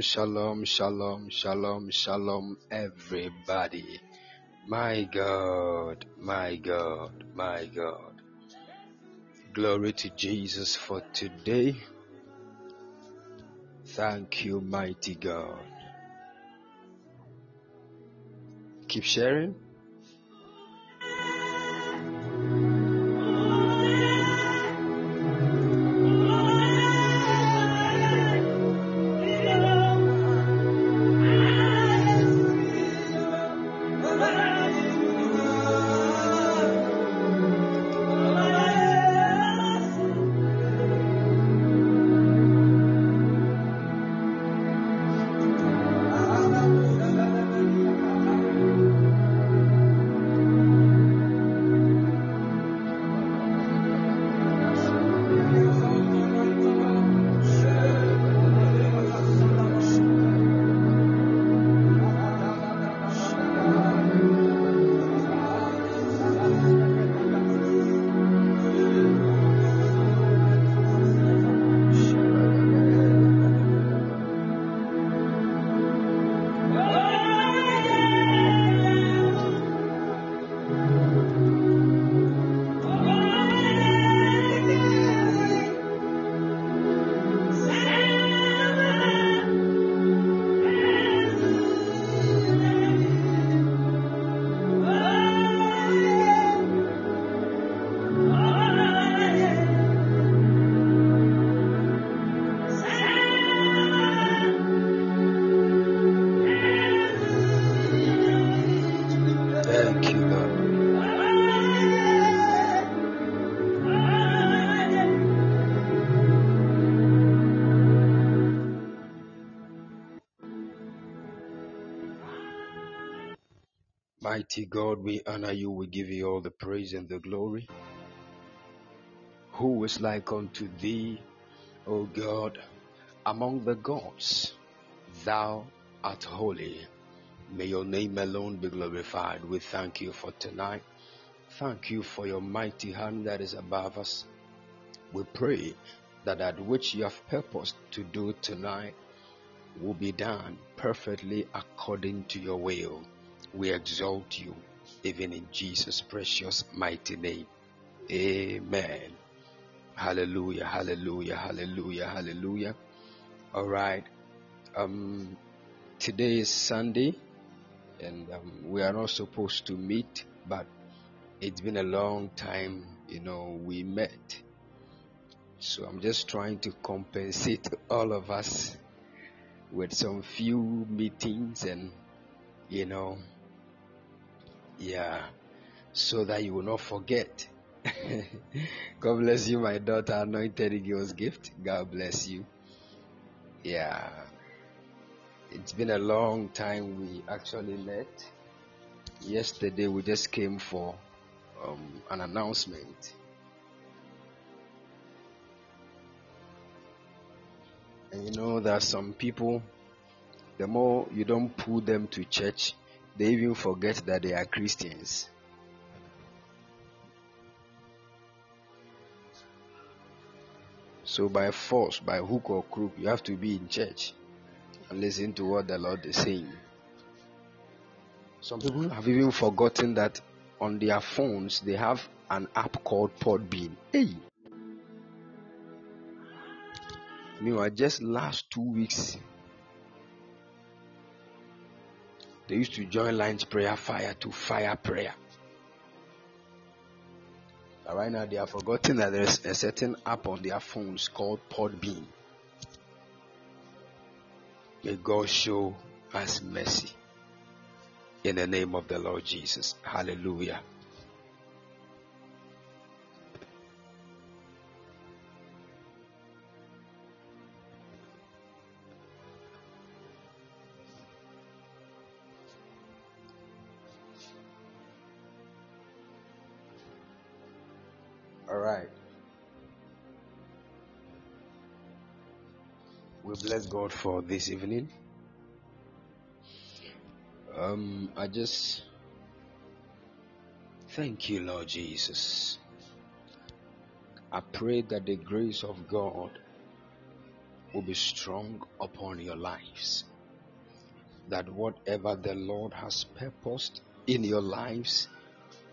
Shalom, shalom, shalom, shalom, everybody. My God, my God, my God. Glory to Jesus for today. Thank you, mighty God. Keep sharing. God, we honor you. We give you all the praise and the glory. Who is like unto thee, O God, among the gods? Thou art holy. May your name alone be glorified. We thank you for tonight. Thank you for your mighty hand that is above us. We pray that that which you have purposed to do tonight will be done perfectly according to your will. We exalt you, even in Jesus' precious mighty name. Amen. Hallelujah, hallelujah, hallelujah, hallelujah. All right. Um, today is Sunday, and um, we are not supposed to meet, but it's been a long time, you know, we met. So I'm just trying to compensate all of us with some few meetings and, you know, yeah, so that you will not forget. God bless you, my daughter, anointed girl's gift. God bless you. Yeah, it's been a long time we actually met. Yesterday we just came for um, an announcement. And you know that some people, the more you don't pull them to church, they even forget that they are Christians. So by force, by hook or crook, you have to be in church and listen to what the Lord is saying. Some people mm-hmm. have even forgotten that on their phones they have an app called Podbean. Hey! Meanwhile, just last two weeks, they used to join Lunch Prayer Fire to Fire Prayer. But right now, they have forgotten that there's a certain app on their phones called Podbean. May God show us mercy. In the name of the Lord Jesus. Hallelujah. Bless God for this evening. Um, I just thank you, Lord Jesus. I pray that the grace of God will be strong upon your lives. That whatever the Lord has purposed in your lives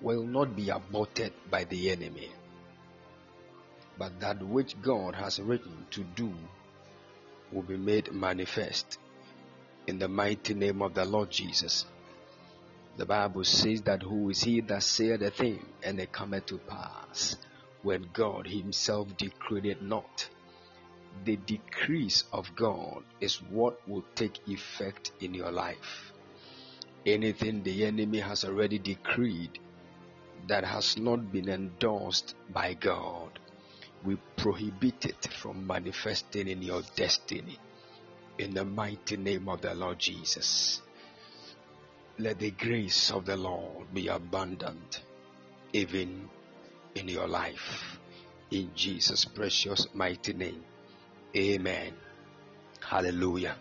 will not be aborted by the enemy, but that which God has written to do will be made manifest in the mighty name of the Lord Jesus. The Bible says that who is he that saith a thing and it cometh to pass when God himself decreed it not? The decrees of God is what will take effect in your life. Anything the enemy has already decreed that has not been endorsed by God, we prohibit it from manifesting in your destiny. In the mighty name of the Lord Jesus. Let the grace of the Lord be abundant even in your life. In Jesus' precious mighty name. Amen. Hallelujah.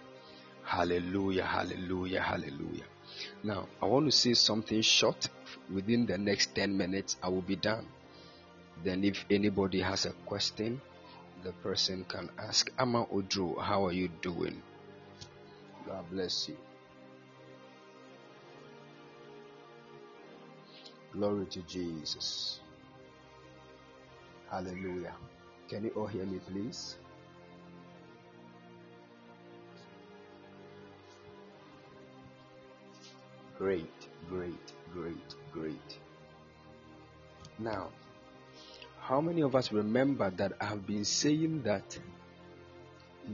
Hallelujah. Hallelujah. Hallelujah. Now, I want to say something short. Within the next 10 minutes, I will be done. Then, if anybody has a question, the person can ask. Ama Odro, how are you doing? God bless you. Glory to Jesus. Hallelujah. Can you all hear me, please? Great, great, great, great. Now, how many of us remember that I've been saying that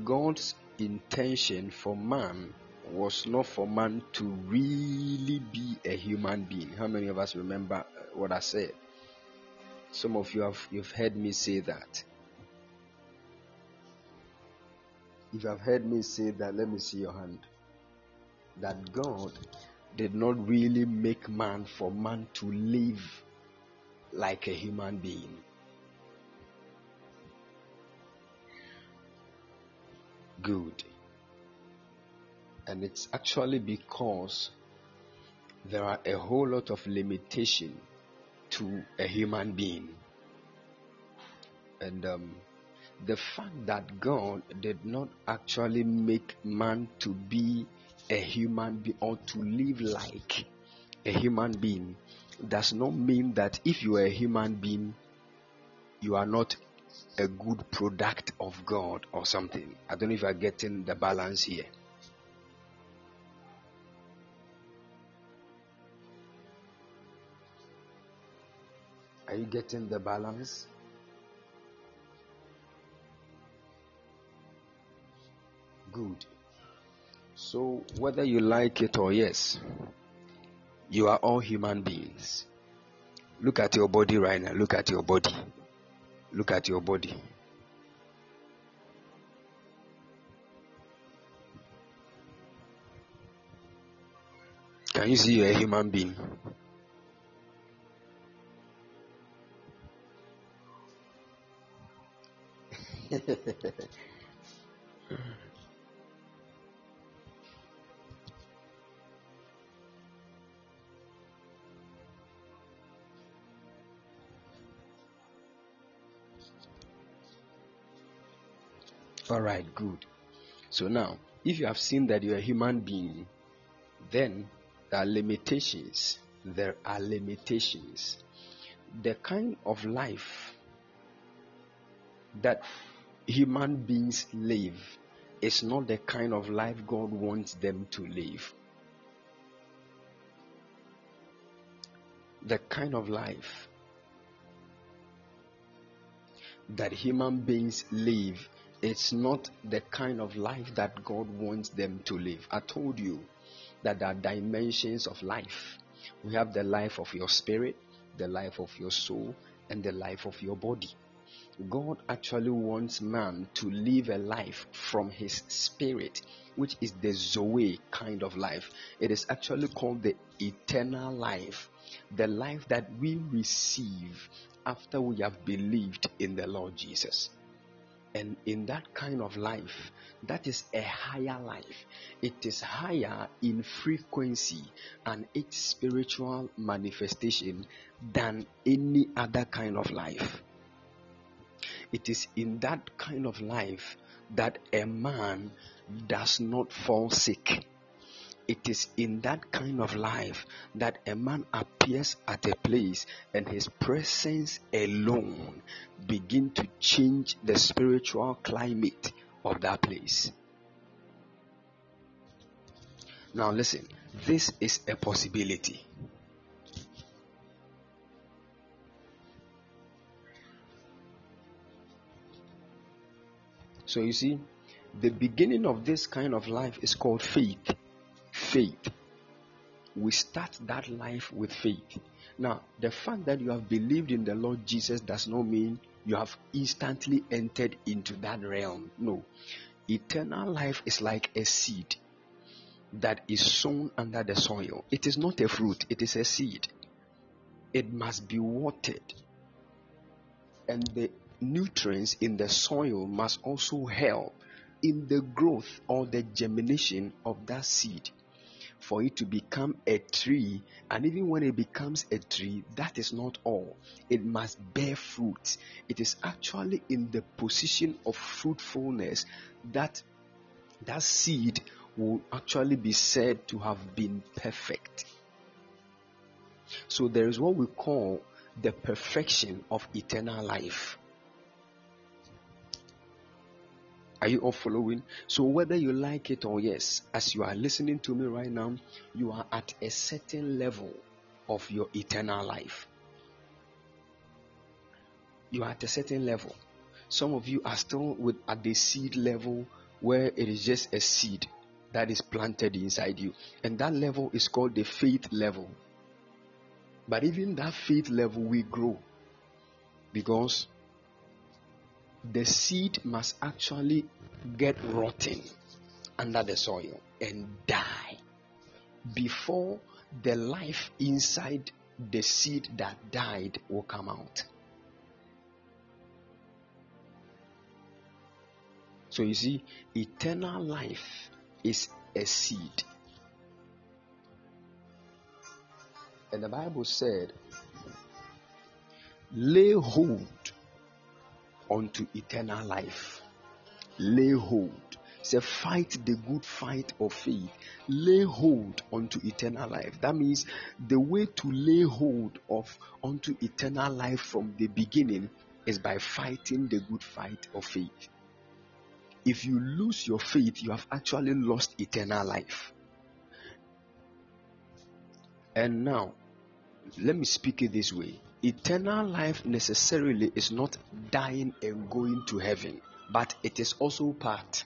God's intention for man was not for man to really be a human being. How many of us remember uh, what I said? Some of you have you've heard me say that. If you have heard me say that, let me see your hand. That God did not really make man for man to live like a human being. Good. And it's actually because there are a whole lot of limitation to a human being. And um, the fact that God did not actually make man to be a human being or to live like a human being does not mean that if you are a human being, you are not a good product of God or something. I don't know if you're getting the balance here. Are you getting the balance? Good. So, whether you like it or yes, you are all human beings. Look at your body right now. Look at your body. Look at your body. Can you see you're a human being? All right, good. So now, if you have seen that you're a human being, then there are limitations. There are limitations. The kind of life that human beings live is not the kind of life God wants them to live. The kind of life that human beings live it's not the kind of life that God wants them to live. I told you that there are dimensions of life. We have the life of your spirit, the life of your soul, and the life of your body. God actually wants man to live a life from his spirit, which is the Zoe kind of life. It is actually called the eternal life, the life that we receive after we have believed in the Lord Jesus. And in that kind of life, that is a higher life. It is higher in frequency and its spiritual manifestation than any other kind of life. it is in that kind of life that a man does not fall sick. It is in that kind of life that a man appears at a place and his presence alone begin to change the spiritual climate of that place. Now listen, this is a possibility. So you see, the beginning of this kind of life is called faith. Faith. We start that life with faith. Now, the fact that you have believed in the Lord Jesus does not mean you have instantly entered into that realm. No. Eternal life is like a seed that is sown under the soil. It is not a fruit, it is a seed. It must be watered. And the nutrients in the soil must also help in the growth or the germination of that seed for it to become a tree. And even when it becomes a tree, that is not all. It must bear fruit. It is actually in the position of fruitfulness that that seed will actually be said to have been perfect. So there is what we call the perfection of eternal life. Are you all following? So, whether you like it or yes, as you are listening to me right now, you are at a certain level of your eternal life. You are at a certain level. Some of you are still with at the seed level where it is just a seed that is planted inside you, and that level is called the faith level. But even that faith level will grow because the seed must actually get rotten under the soil and die before the life inside the seed that died will come out. So you see, eternal life is a seed. And the Bible said, lay hold unto eternal life. Lay hold. Say, fight the good fight of faith. Lay hold unto eternal life. That means the way to lay hold of unto eternal life from the beginning is by fighting the good fight of faith. If you lose your faith, you have actually lost eternal life. And now, let me speak it this way eternal life necessarily is not dying and going to heaven, but it is also part.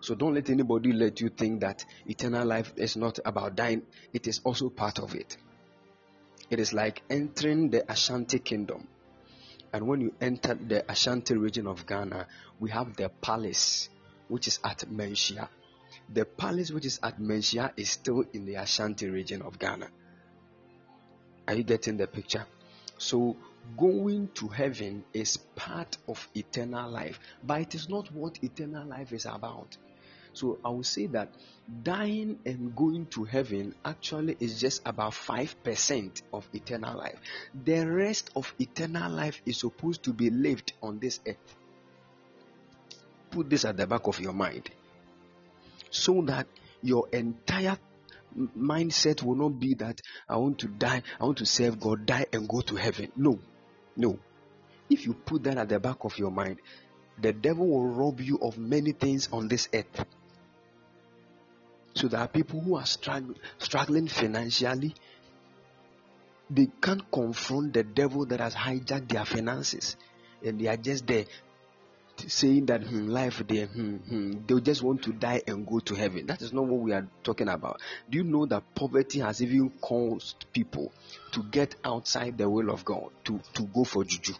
So don't let anybody let you think that eternal life is not about dying, it is also part of it. It is like entering the Ashanti kingdom. And when you enter the Ashanti region of Ghana, we have the palace, which is at Manhyia. The palace, which is at Manhyia, is still in the Ashanti region of Ghana. Are you getting the picture? So, going to heaven is part of eternal life, but it is not what eternal life is about. So, I will say that dying and going to heaven actually is just about 5% of eternal life. The rest of eternal life is supposed to be lived on this earth. Put this at the back of your mind so that your entire mindset will not be that I want to die, I want to serve God, die and go to heaven. No, no. If you put that at the back of your mind, the devil will rob you of many things on this earth. So there are people who are struggling, struggling financially. They can't confront the devil that has hijacked their finances, and they are just there saying that hmm, life there, hmm, hmm, they just want to die and go to heaven. That is not what we are talking about. Do you know that poverty has even caused people to get outside the will of God to, to go for juju?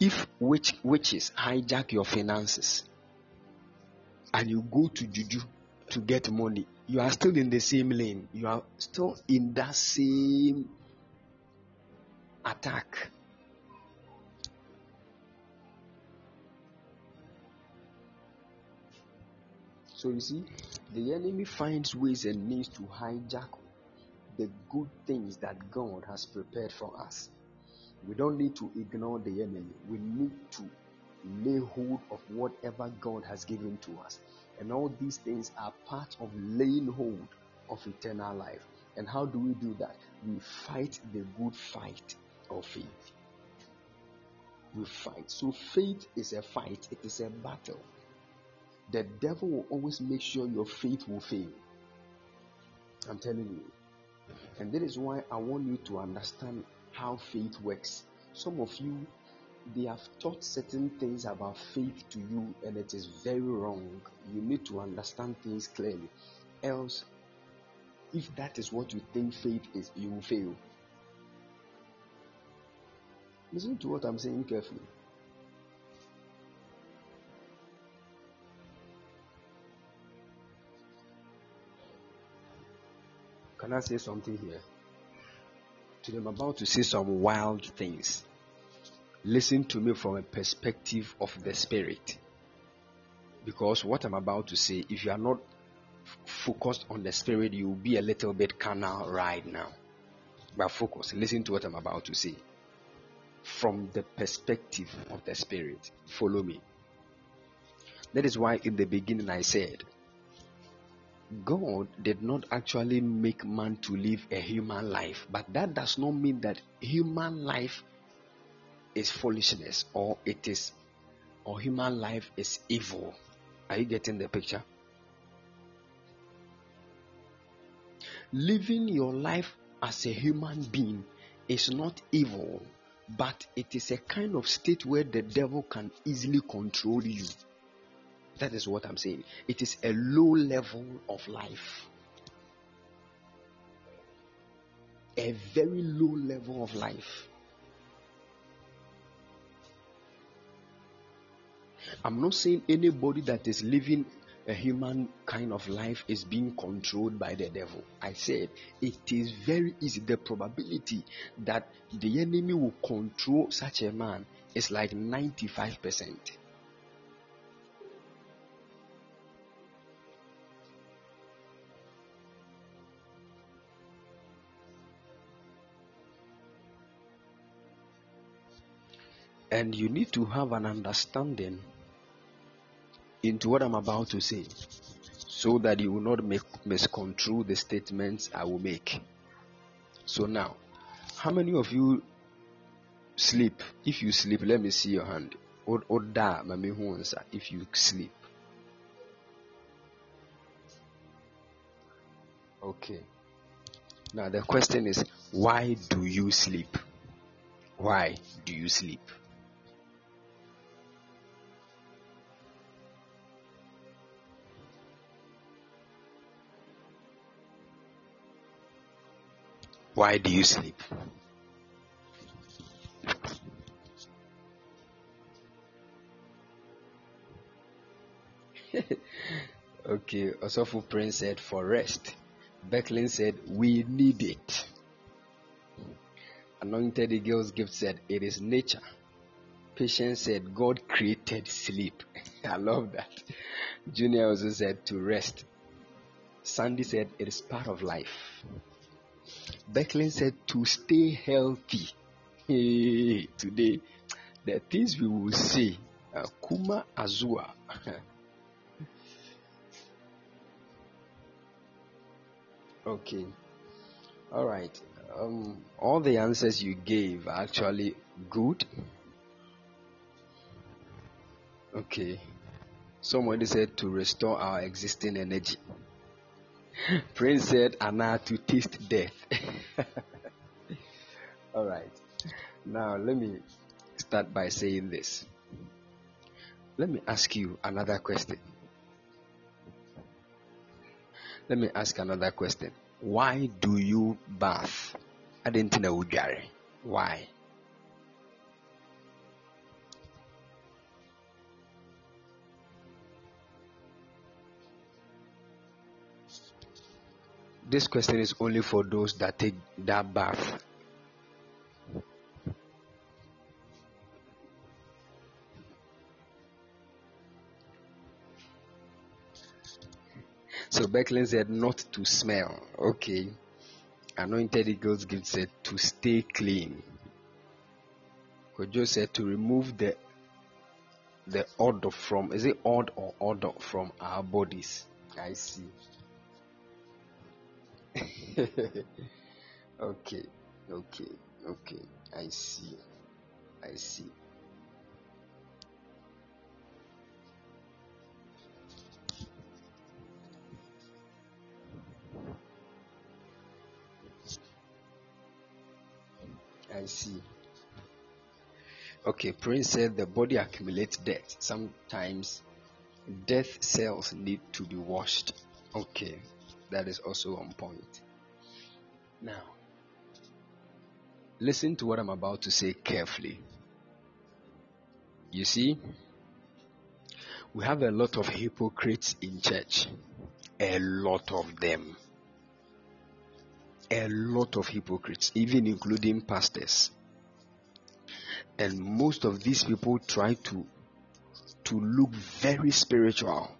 If witch, witches hijack your finances and you go to juju to get money, you are still in the same lane. You are still in that same attack So you see, the enemy finds ways and means to hijack the good things that God has prepared for us. We don't need to ignore the enemy. We need to lay hold of whatever God has given to us. And all these things are part of laying hold of eternal life. And how do we do that? We fight the good fight of faith. We fight. So faith is a fight, it is a battle. The devil will always make sure your faith will fail. I'm telling you. And that is why I want you to understand how faith works. Some of you, they have taught certain things about faith to you, and it is very wrong. You need to understand things clearly. Else, if that is what you think faith is, you will fail. Listen to what I'm saying carefully. Can I say something here? Today I'm about to say some wild things. Listen to me from a perspective of the spirit. Because what I'm about to say, if you are not focused on the spirit, you will be a little bit carnal right now. But focus, listen to what I'm about to say. From the perspective of the spirit. Follow me. That is why in the beginning I said, God did not actually make man to live a human life, but that does not mean that human life is foolishness or it is or human life is evil. Are you getting the picture? Living your life as a human being is not evil, but it is a kind of state where the devil can easily control you. That is what I'm saying. It is a low level of life. A very low level of life. I'm not saying anybody that is living a human kind of life is being controlled by the devil. I said it is very easy. The probability that the enemy will control such a man is like 95%. And you need to have an understanding into what I'm about to say so that you will not make, misconstrue the statements I will make. So now, how many of you sleep? If you sleep, let me see your hand. If you sleep. Okay. Now the question is, why do you sleep? Why do you sleep? Why do you sleep? okay, Osofo Prince said for rest. Becklin said we need it. Anointed the Girls Gift said it is nature. Patience said God created sleep. I love that. Junior also said to rest. Sandy said it is part of life. Becklin said to stay healthy. Hey, today, the things we will say, uh, Kuma Azua. okay, all right. Um, all the answers you gave are actually good. Okay. Somebody said to restore our existing energy. Prince said, Anna to taste death. All right. Now, let me start by saying this. Let me ask you another question. Let me ask another question. Why do you bath? I didn't know Gary. Why? This question is only for those that take that bath. So Becklin said not to smell. Okay. Anointed Eagles gift said to stay clean. Kojo said to remove the the odor from is it odd or odor from our bodies? I see. okay, okay, okay. I see. I see. I see. Okay, Prince said the body accumulates death. Sometimes death cells need to be washed. Okay, that is also on point. Now, listen to what I'm about to say carefully. You see, we have a lot of hypocrites in church, a lot of them. A lot of hypocrites, even including pastors. And most of these people try to to look very spiritual.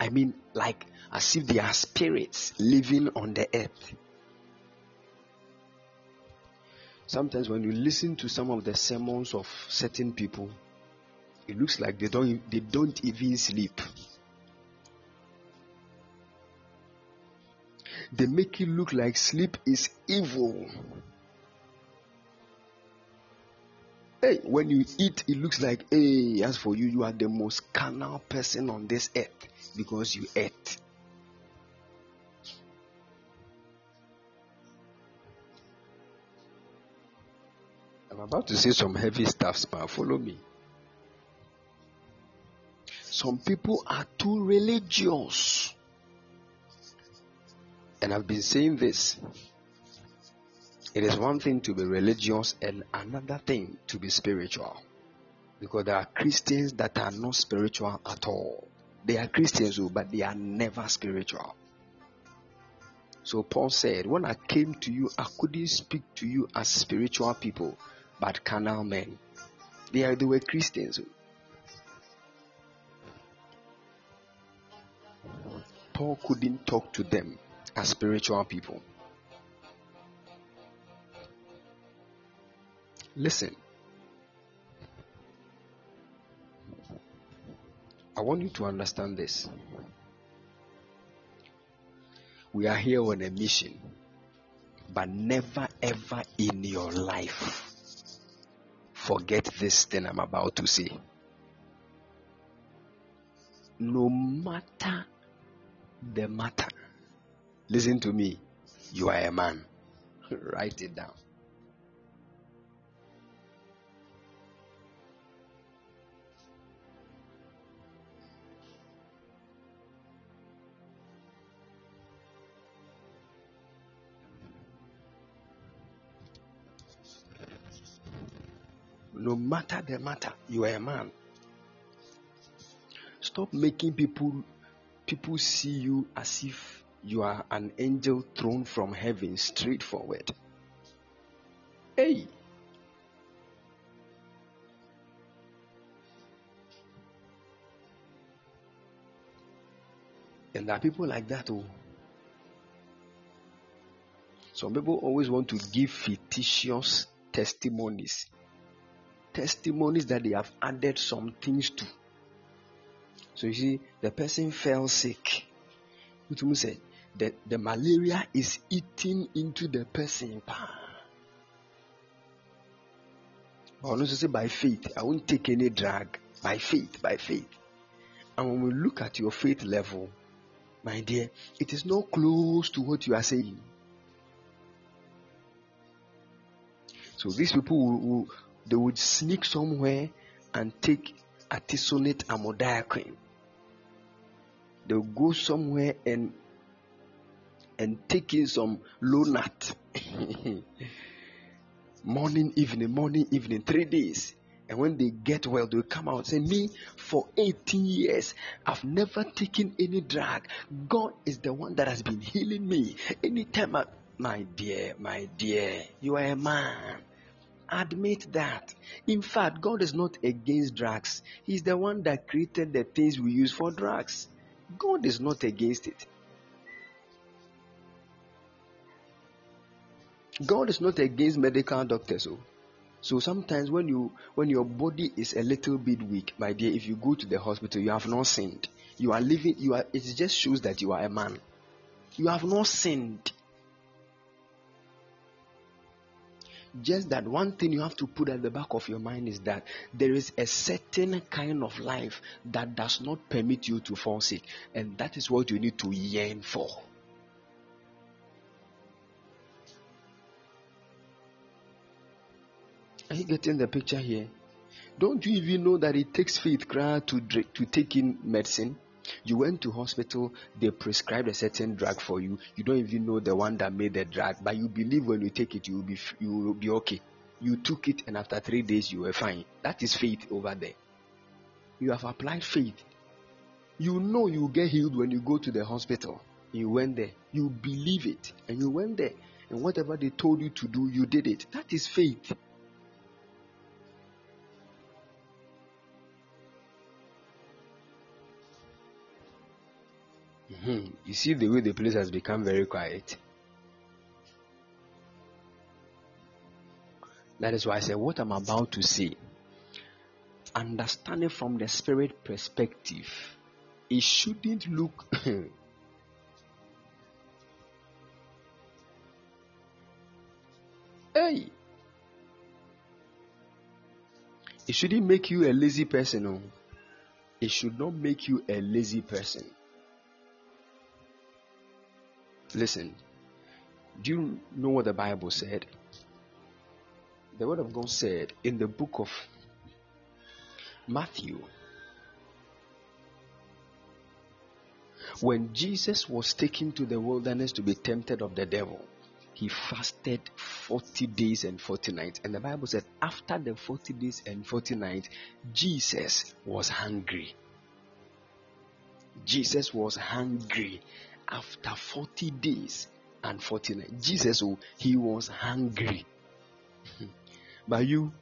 I mean, like as if they are spirits living on the earth. Sometimes when you listen to some of the sermons of certain people, it looks like they don't they don't even sleep. They make it look like sleep is evil. Hey, when you eat, it looks like, hey, as for you, you are the most carnal person on this earth because you ate. I'm about to say some heavy stuff, but follow me. Some people are too religious. And I've been saying this it is one thing to be religious and another thing to be spiritual. Because there are Christians that are not spiritual at all. They are Christians, oh, but they are never spiritual. So Paul said, When I came to you, I couldn't speak to you as spiritual people, but carnal men. They, are, they were Christians. Oh. Paul couldn't talk to them as spiritual people. Listen. I want you to understand this. We are here on a mission, but never ever in your life forget this thing I'm about to say. No matter the matter, listen to me, you are a man. Write it down. No matter the matter, you are a man. Stop making people people see you as if you are an angel thrown from heaven straight forward. Hey. And there are people like that too. Some people always want to give fictitious testimonies testimonies that they have added some things to. So you see, the person fell sick. Utumu said that the malaria is eating into the person. But also say by faith, I won't take any drug. By faith, by faith. And when we look at your faith level, my dear, it is not close to what you are saying. So these people will, will, they would sneak somewhere and take artesunate amodiaquine. They would go somewhere and and take in some Lonart. morning, evening, morning, evening, three days. And when they get well, they come out and say, Me, for 18 years, I've never taken any drug. God is the one that has been healing me. Anytime I, my dear, my dear, you are a man. Admit that. In fact, God is not against drugs. He's the one that created the things we use for drugs. God is not against it. God is not against medical doctors. So, So sometimes when you when your body is a little bit weak, my dear, if you go to the hospital, you have not sinned. You are living. You are. It just shows that you are a man. You have not sinned. Just that one thing you have to put at the back of your mind is that there is a certain kind of life that does not permit you to fall sick, and that is what you need to yearn for. Are you getting the picture here? Don't you even know that it takes faith to to take in medicine? You went to hospital, they prescribed a certain drug for you. You don't even know the one that made the drug, but you believe when you take it, you will be you will be okay. You took it, and after three days, you were fine. That is faith over there. You have applied faith. You know you get healed when you go to the hospital. You went there. You believe it, and you went there. And whatever they told you to do, you did it. That is faith. Hmm. You see the way the place has become very quiet. That is why I say what I'm about to say. Understanding from the spirit perspective, it shouldn't look. hey! It shouldn't make you a lazy person. No. It should not make you a lazy person. Listen, do you know what the Bible said? The Word of God said in the book of Matthew, when Jesus was taken to the wilderness to be tempted of the devil, he fasted 40 days and 40 nights. And the Bible said, after the 40 days and 40 nights, Jesus was hungry. Jesus was hungry after 40 days and 40 nights. Jesus, oh, he was hungry. but you,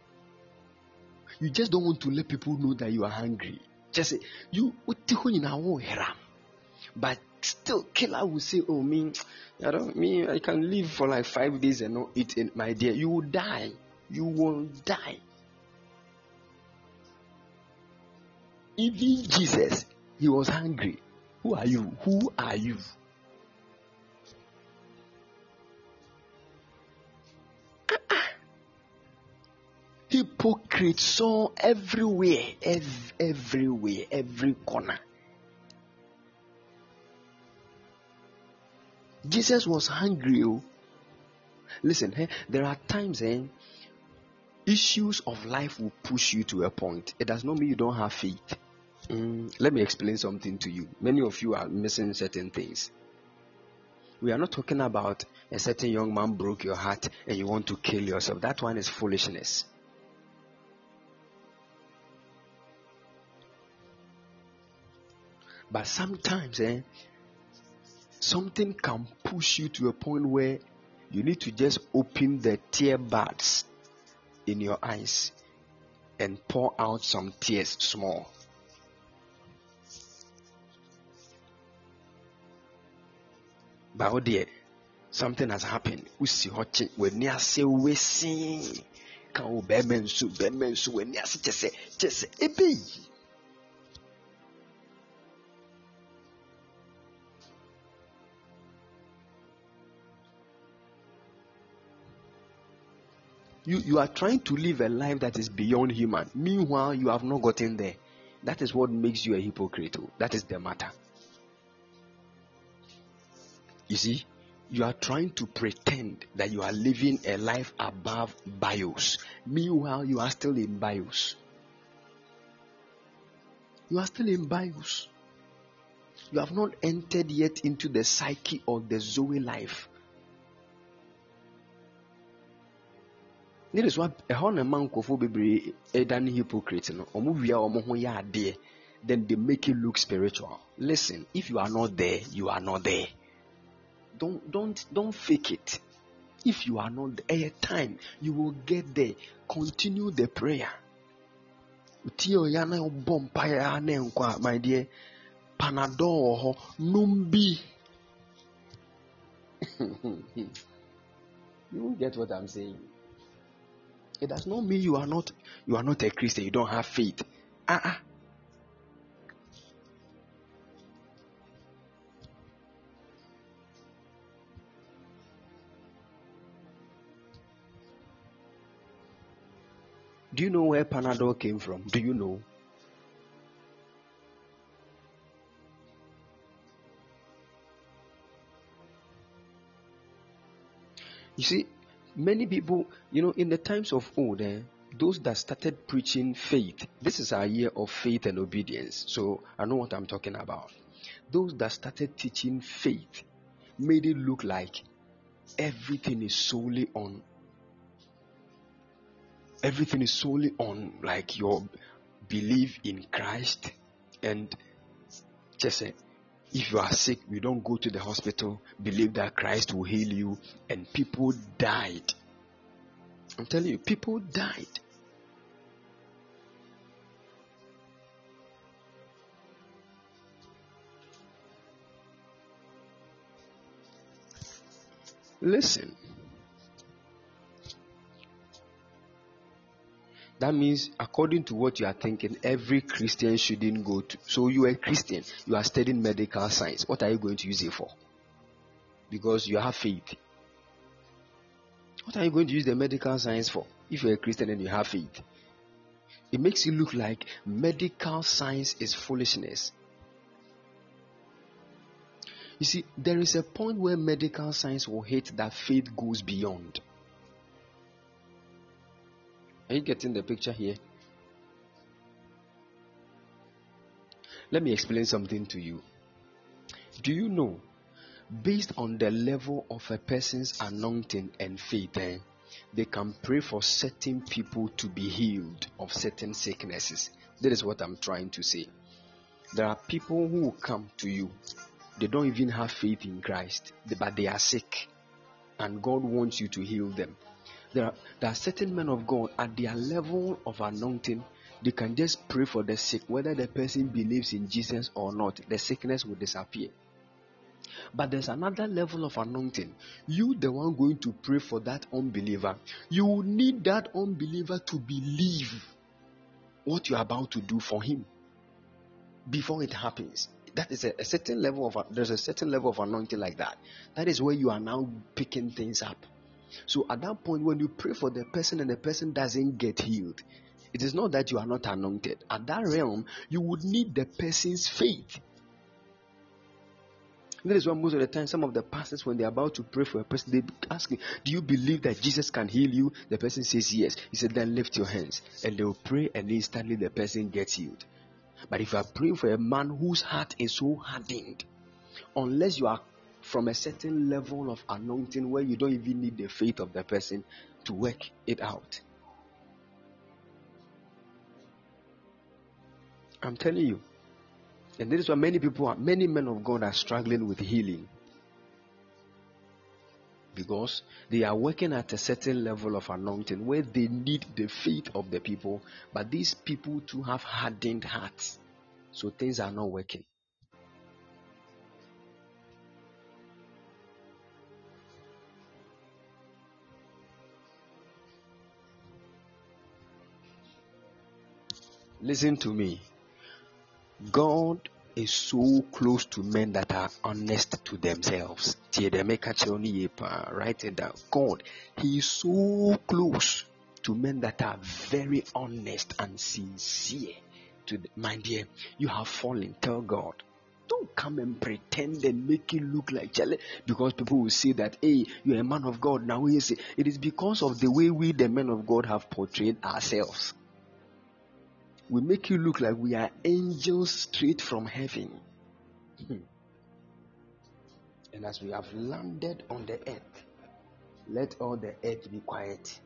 you just don't want to let people know that you are hungry. Just say, you, but still, killer will say, oh, me, I don't, me, I can live for like five days and not eat, in, my dear. You will die. You will die. Even Jesus, he was hungry. Who are you? Who are you? Hypocrites saw everywhere, ev- everywhere, every corner. Jesus was hungry. Oh. Listen, eh, there are times eh, issues of life will push you to a point. It does not mean you don't have faith. Mm, let me explain something to you. Many of you are missing certain things. We are not talking about a certain young man broke your heart and you want to kill yourself. That one is foolishness. But sometimes, eh, something can push you to a point where you need to just open the tear buds in your eyes and pour out some tears small. But oh dear, something has happened. Usi hoche when you say we see. Kan o bɛrima nso bɛrima nso wɔ ni ase kyɛ sɛ kyɛ sɛ You, you are trying to live a life that is beyond human. Meanwhile, you have not gotten there. That is what makes you a hypocrite. Oh. That is the matter. You see, you are trying to pretend that you are living a life above bios. Meanwhile, you are still in bios. You are still in bios. You have not entered yet into the psyche or the Zoe life. Ne de so ɛhɔ na ɛma nkurɔfoɔ bebree ɛda ne hypocrite no ɔmo wia ɔmo ho yɛ adeɛ. Then they make it look spiritual. Listen if you are not there you are not there. Don't don't don't fake it. If you are not there time you will get there. Continue the prayer. Tie ɔya na ɔbɔ mpaeɛ na nkɔ my dear panadol wɔ hɔ nom bi. You get what i'm saying It does not mean you are not you are not a Christian. You don't have faith. Uh-uh. Do you know where Panadol came from? Do you know? You see, many people, you know, in the times of old, eh, those that started preaching faith, this is our year of faith and obedience. So I know what I'm talking about. Those that started teaching faith made it look like everything is solely on everything is solely on like your belief in Christ and just say if you are sick, you don't go to the hospital, believe that Christ will heal you, and people died. I'm telling you, people died. Listen. That means, according to what you are thinking, every Christian shouldn't go to. So, you are a Christian, you are studying medical science. What are you going to use it for? Because you have faith. What are you going to use the medical science for if you're a Christian and you have faith? It makes you look like medical science is foolishness. You see, there is a point where medical science will hit that faith goes beyond. Are you getting the picture here? Let me explain something to you. Do you know, based on the level of a person's anointing and faith, eh, they can pray for certain people to be healed of certain sicknesses. That is what I'm trying to say. There are people who come to you, they don't even have faith in Christ, but they are sick, and God wants you to heal them. There are, there are certain men of God at their level of anointing, they can just pray for the sick, whether the person believes in Jesus or not, the sickness will disappear. But there's another level of anointing. You, the one going to pray for that unbeliever, you need that unbeliever to believe what you're about to do for him before it happens. That is a, a certain level of there's a certain level of anointing like that. That is where you are now picking things up. So at that point, when you pray for the person and the person doesn't get healed, it is not that you are not anointed. At that realm, you would need the person's faith. That is why most of the time, some of the pastors, when they're about to pray for a person, they ask, Do you believe that Jesus can heal you? The person says yes. He said, Then lift your hands. And they'll pray, and instantly the person gets healed. But if you are praying for a man whose heart is so hardened, unless you are from a certain level of anointing where you don't even need the faith of the person to work it out. I'm telling you. And this is why many people are, many men of God are struggling with healing. Because they are working at a certain level of anointing where they need the faith of the people, but these people too have hardened hearts. So things are not working. Listen to me. God is so close to men that are honest to themselves. Write it down. God, He is so close to men that are very honest and sincere. To the, my dear, you have fallen. Tell God. Don't come and pretend and make it look like because people will say that, hey, you're a man of God. Now, it is because of the way we, the men of God, have portrayed ourselves we make you look like we are angels straight from heaven. Hmm. and as we have landed on the earth, let all the earth be quiet.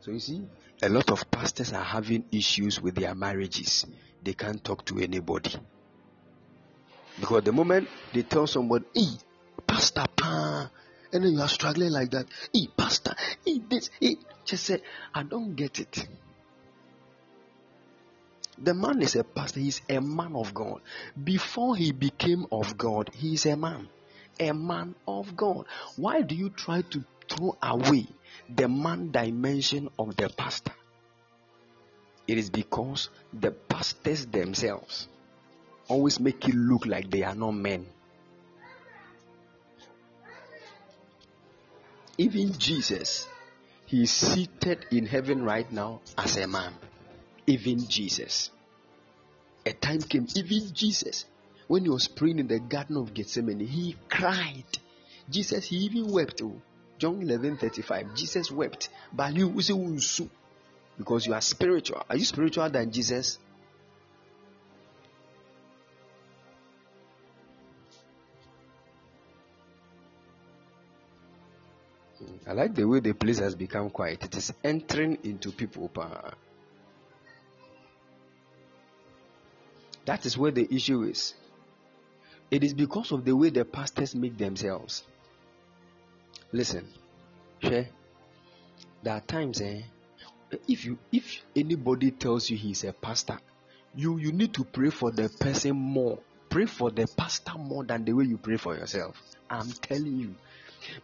So you see, a lot of pastors are having issues with their marriages. They can't talk to anybody. Because the moment they tell somebody, hey, Pastor Pa, and then you are struggling like that. Hey, pastor, hey, this, hey. Just say, I don't get it. The man is a pastor, he's a man of God. Before he became of God, he is a man. a man of God. Why do you try to throw away the man dimension of the pastor? It is because the pastors themselves always make it look like they are not men. Even Jesus, he is seated in heaven right now as a man. Even Jesus. A time came, even Jesus, when he was praying in the Garden of Gethsemane, he cried. Jesus, he even wept. Oh. John 11 35. Jesus wept. Because you are spiritual. Are you spiritual than Jesus? I like the way the place has become quiet. It is entering into people. That is where the issue is. It is because of the way the pastors make themselves. Listen, share. There are times, eh, if you if anybody tells you he's a pastor, you you need to pray for the person more. Pray for the pastor more than the way you pray for yourself. I'm telling you.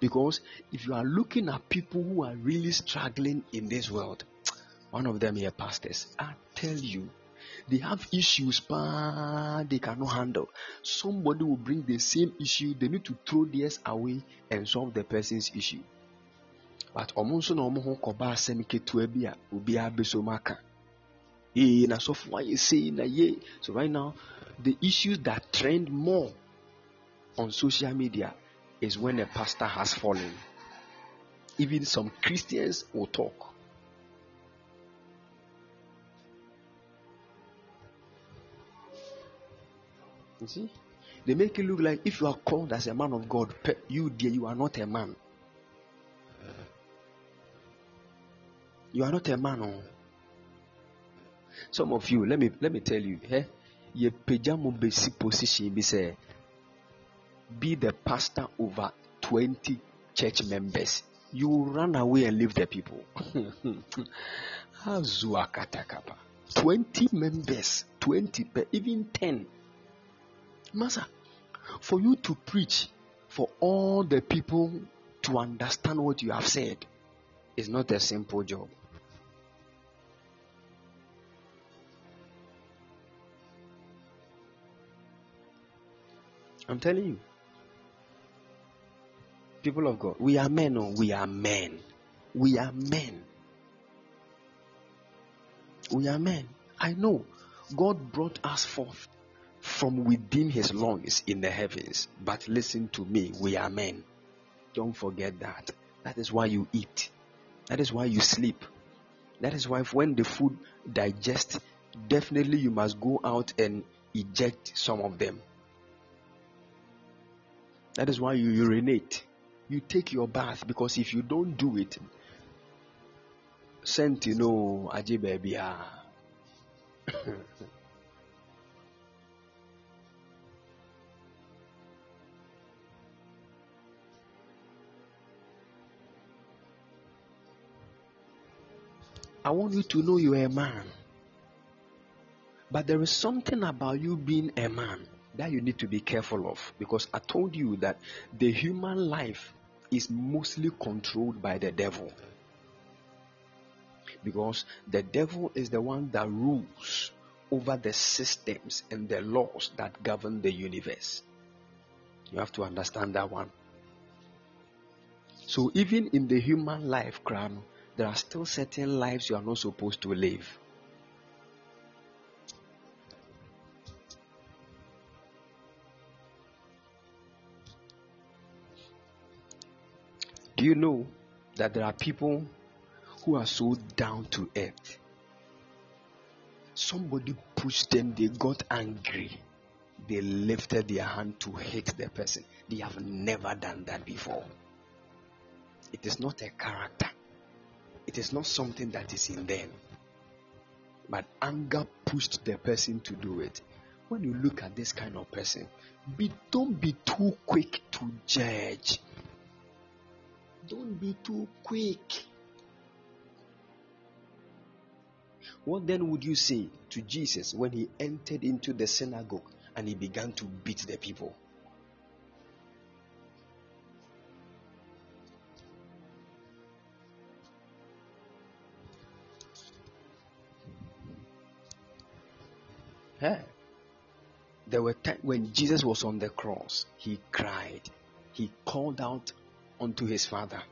Because if you are looking at people who are really struggling in this world, one of them here pastors, I tell you, they have issues but they cannot handle. Somebody will bring the same issue, they need to throw theirs away and solve the person's issue. But ɔmo nso na ɔmo ho kɔba asɛm ketewa bi a obiara bɛso mu aka. Ee na ayɛ sei na ye. So right now, the issues that trend more on social media is when a pastor has fallen. Even some Christians will talk. You see? They make it look like if you are called as a man of God, you dear, you are not a man. You are not a man. Oh. Some of you, let me let me tell you, eh? Pejamo basic position be say be the pastor over 20 church members. You run away and leave the people. 20 members, 20, even 10 Master, for you to preach for all the people to understand what you have said is not a simple job. I'm telling you. People of God, we are men, oh, we are men. We are men. We are men. I know God brought us forth from within his lungs in the heavens. But listen to me, we are men. Don't forget that. That is why you eat. That is why you sleep. That is why when the food digests, definitely you must go out and eject some of them. That is why you urinate. You take your bath because if you don't do it, sentinel aji baby. Ah. I want you to know you're a man. But there is something about you being a man that you need to be careful of because I told you that the human life is mostly controlled by the devil. Because the devil is the one that rules over the systems and the laws that govern the universe. You have to understand that one. So even in the human life, crown, there are still certain lives you are not supposed to live. Do you know that there are people who are so down to earth? Somebody pushed them, they got angry. They lifted their hand to hit the person. They have never done that before. It is not a character. It is not something that is in them. But anger pushed the person to do it. When you look at this kind of person, be, don't be too quick to judge. Don't be too quick. What then would you say to Jesus when he entered into the synagogue and he began to beat the people? There were times when Jesus was on the cross, he cried, he called out unto his father,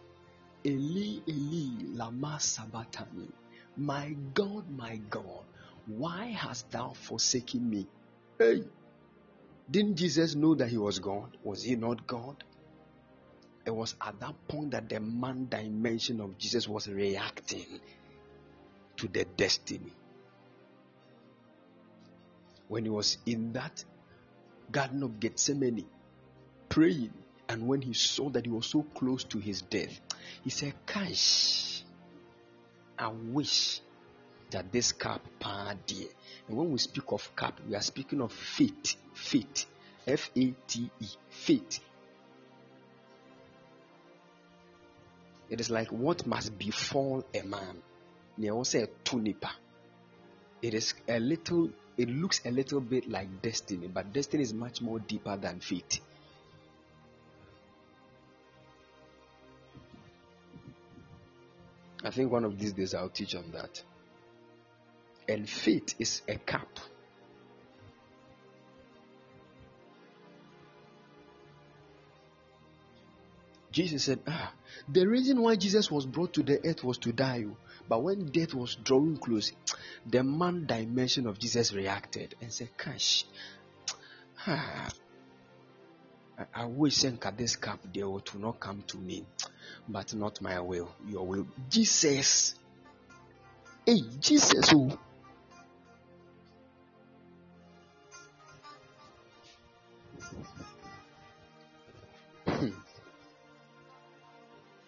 Eli, Eli, lama sabachthani. My God, my God, why hast thou forsaken me? Hey, didn't Jesus know that he was God? Was he not God? It was at that point that the man dimension of Jesus was reacting to the destiny. When he was in that Garden of Gethsemane praying, and when he saw that he was so close to his death, he said, Cash, I wish that this cup dear. And when we speak of cup, we are speaking of faith. Faith. F A T E. It is like what must befall a man. It is a little, it looks a little bit like destiny, but destiny is much more deeper than fate. I think one of these days I'll teach on that. And fate is a cap. Jesus said, Ah, the reason why Jesus was brought to the earth was to die. Oh. But when death was drawing close, the man dimension of Jesus reacted and said, Cash, ah, I wish that this cup there to not come to me, but not my will, your will. Jesus, hey, Jesus, oh. Hmm.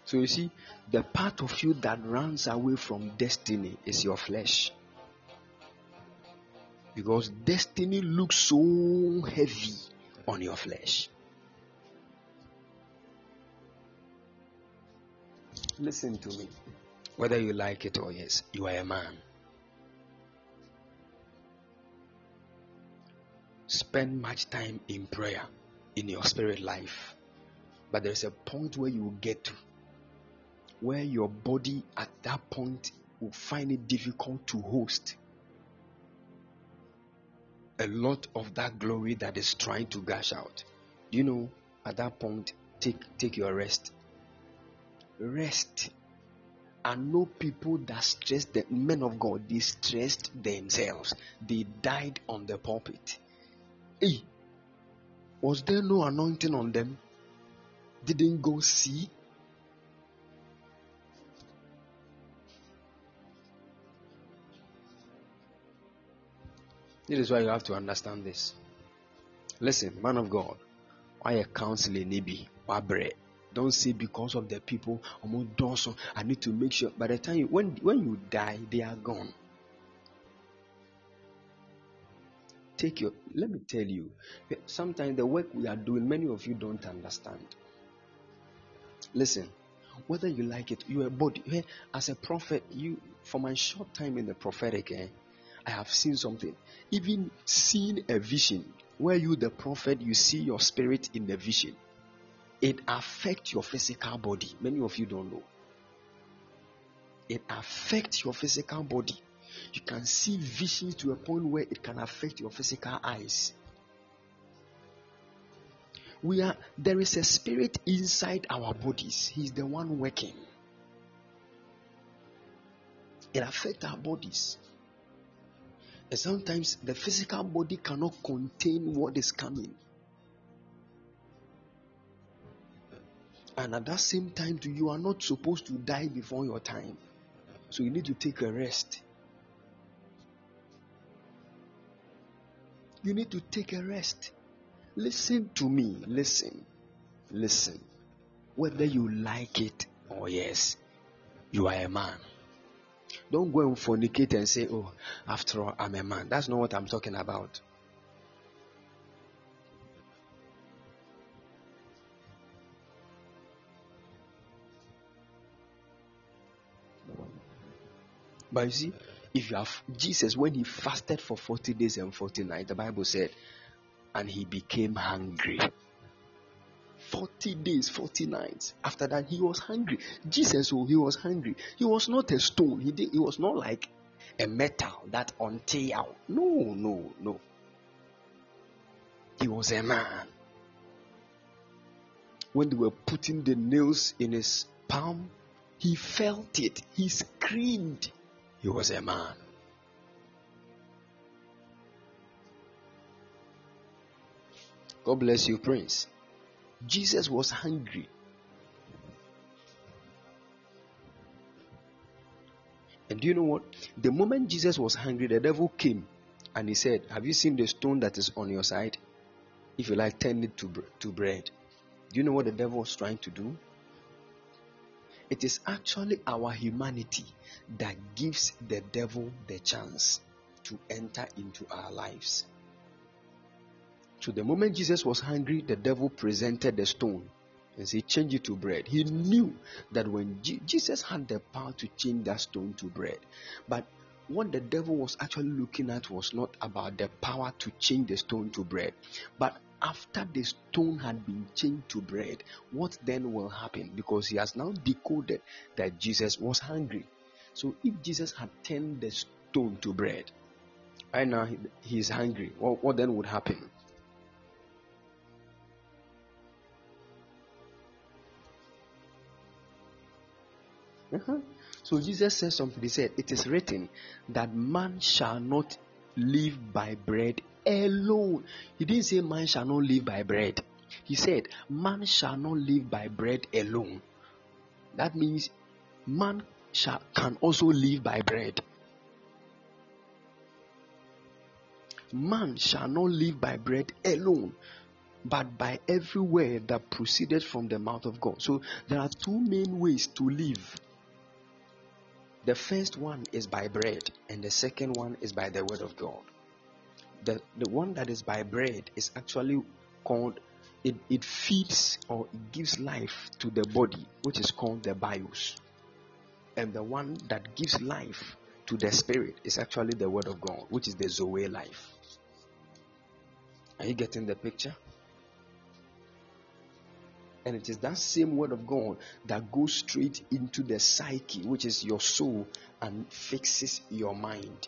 So you see, the part of you that runs away from destiny is your flesh. Because destiny looks so heavy on your flesh. Listen to me. Whether you like it or yes, you are a man. Spend much time in prayer in your spirit life. But there's a point where you will get to where your body at that point will find it difficult to host a lot of that glory that is trying to gush out. You know, at that point, take take your rest. Rest. And no people that stress the men of God, they stressed themselves. They died on the pulpit. Hey, was there no anointing on them? Didn't go see This is why you have to understand this. Listen, man of God, why a counselor nibi wabre. Don't say because of the people. I need to make sure. By the time you, when when you die, they are gone. Take your. Let me tell you. Sometimes the work we are doing, many of you don't understand. Listen, whether you like it, you are body. As a prophet, you for my short time in the prophetic, eh, I have seen something. Even seeing a vision where you, the prophet, you see your spirit in the vision, it affects your physical body. Many of you don't know. It affects your physical body. You can see visions to a point where it can affect your physical eyes. We are there is a spirit inside our bodies. He's the one working. It affects our bodies. And sometimes the physical body cannot contain what is coming. And at that same time, too, you are not supposed to die before your time. So you need to take a rest. You need to take a rest. Listen to me. Listen. Listen. Whether you like it or yes, you are a man. Don't go and fornicate and say, Oh, after all, I'm a man. That's not what I'm talking about. But you see, if you have Jesus, when he fasted for 40 days and 40 nights, the Bible said, and he became hungry. 40 days, 40 nights. After that, he was hungry. Jesus, oh, he was hungry. He was not a stone. He, did, he was not like a metal that until No, no, no. he was a man. When they were putting the nails in his palm, he felt it. He screamed. He was a man. God bless you, Prince. Jesus was hungry. And do you know what? The moment Jesus was hungry, the devil came and he said, Have you seen the stone that is on your side? If you like, turn it to, to bread. Do you know what the devil was trying to do? It is actually our humanity that gives the devil the chance to enter into our lives. So the moment Jesus was hungry, the devil presented the stone and said, Change it to bread. He knew that when G- Jesus had the power to change that stone to bread, but what the devil was actually looking at was not about the power to change the stone to bread, but after the stone had been changed to bread, what then will happen? Because he has now decoded that Jesus was hungry. So if Jesus had turned the stone to bread, right now he is hungry, what, what then would happen? Uh-huh. So Jesus said something. He said, It is written that man shall not live by bread alone. He didn't say man shall not live by bread. He said, Man shall not live by bread alone. That means man shall, can also live by bread. Man shall not live by bread alone, but by every word that proceeded from the mouth of God. So there are two main ways to live the first one is by bread, and the second one is by the word of God. The, the one that is by bread is actually called, it, it feeds or it gives life to the body, which is called the bios. And the one that gives life to the spirit is actually the word of God, which is the Zoe life. Are you getting the picture? And it is that same word of God that goes straight into the psyche, which is your soul, and fixes your mind.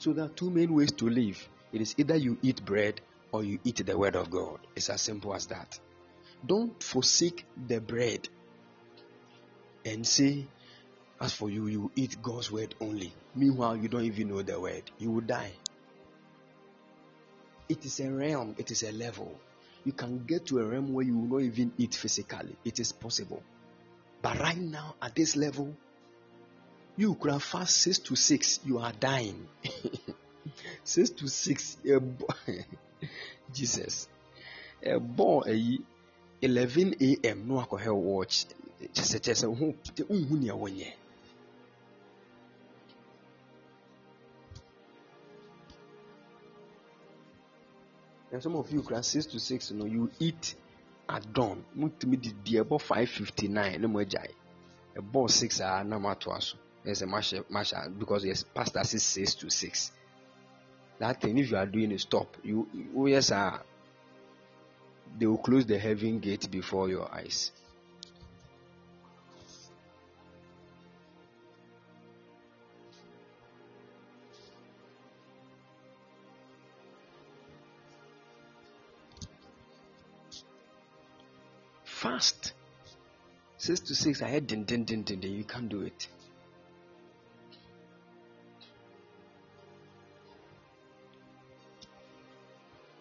So there are two main ways to live. It is either you eat bread or you eat the word of God. It's as simple as that. Don't forsake the bread and say, as for you, you eat God's word only. Meanwhile, you don't even know the word. You will die. It is a realm, it is a level. You can get to a realm where you will not even eat physically. It is possible. But right now, at this level, you could have fast six to six, you are dying. six to six, Jesus. A boy, 11 a.m. no alcohol watch. Just, just, who, who, and some of you class six to six you know you eat at dawn mutumi didi ɛbɔ five fifty nine ne mo agyae ɛbɔ six a na mo ato aso a mahyɛ mahyɛ because yes pastor says six to six that thing if you are doing it stop you oh yes ah they will close the heaven gate before your eyes. fast. Six to six, I had din din din din din. You can't do it.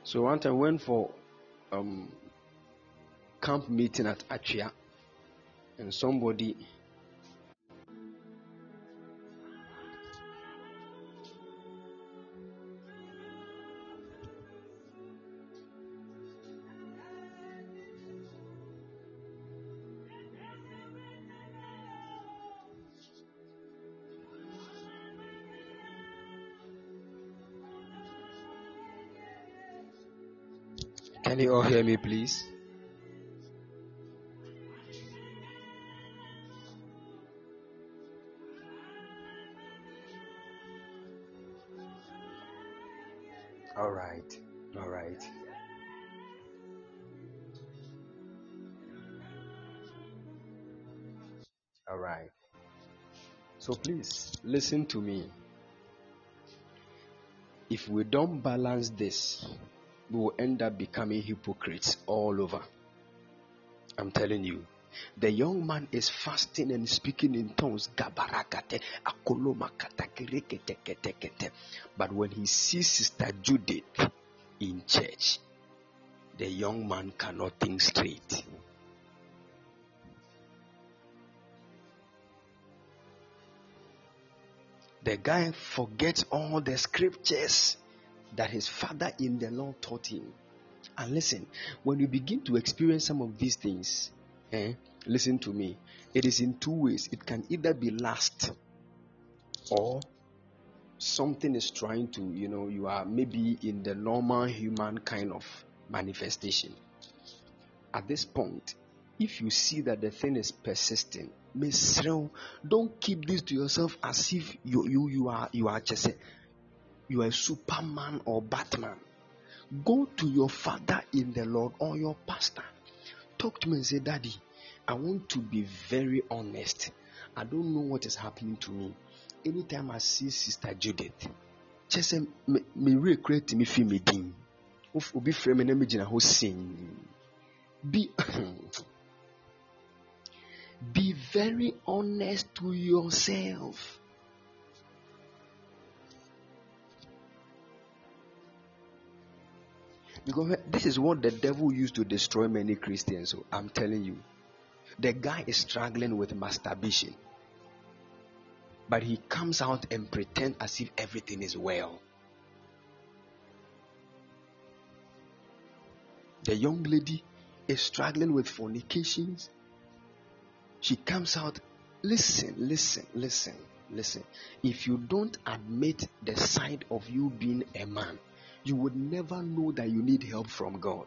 So one time I went for um, camp meeting at Atria, and somebody you all hear me, please? All right, all right. All right. So please listen to me. If we don't balance this, we will end up becoming hypocrites all over. I'm telling you. The young man is fasting and speaking in tongues. But when he sees Sister Judith in church, the young man cannot think straight. The guy forgets all the scriptures that his father in the Lord taught him. And listen, when you begin to experience some of these things, eh, listen to me. It is in two ways. It can either be lust or something is trying to, you know, you are maybe in the normal human kind of manifestation. At this point, if you see that the thing is persisting, don't keep this to yourself as if you you you are you are just you are a superman or batman. Go to your father in the lord or your pastor. Talk to me and say daddy i want to be very honest. I don't know what is happening to me. Anytime i see sister judith just say me me create me feel me din. Obi frɛ me na me gyina hɔ sin. Be Be very honest to yourself. Because this is what the devil used to destroy many Christians. So I'm telling you, the guy is struggling with masturbation, but he comes out and pretend as if everything is well. The young lady is struggling with fornications, she comes out. Listen, listen, listen, listen. If you don't admit the side of you being a man, you would never know that you need help from God.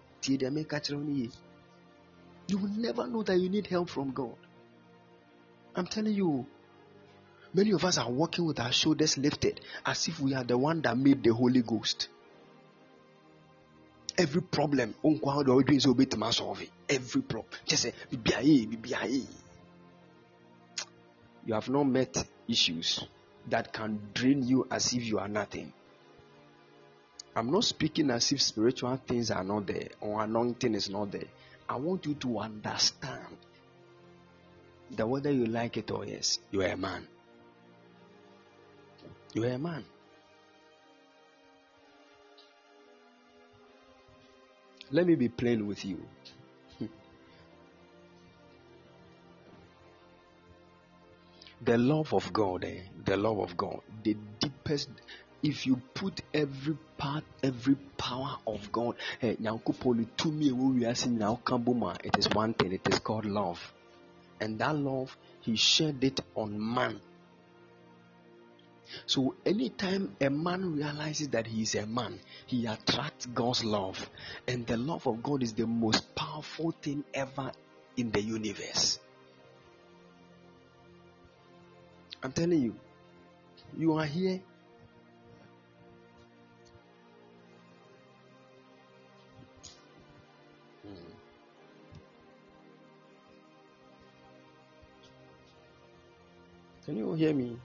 You will never know that you need help from God. I'm telling you, many of us are walking with our shoulders lifted as if we are the one that made the Holy Ghost. Every problem, every problem. Just say, you have not met issues that can drain you as if you are nothing. I'm not speaking as if spiritual things are not there or anointing is not there. I want you to understand that whether you like it or yes, you are a man. You are a man. Let me be plain with you. the love of God, eh, the love of God, the deepest. If you put every part, every power of God, eh, it is one thing. It is called love, and that love He shared it on man. So anytime a man realizes that he is a man, he attracts God's love, and the love of God is the most powerful thing ever in the universe. I'm telling you, you are here. Can you hear me?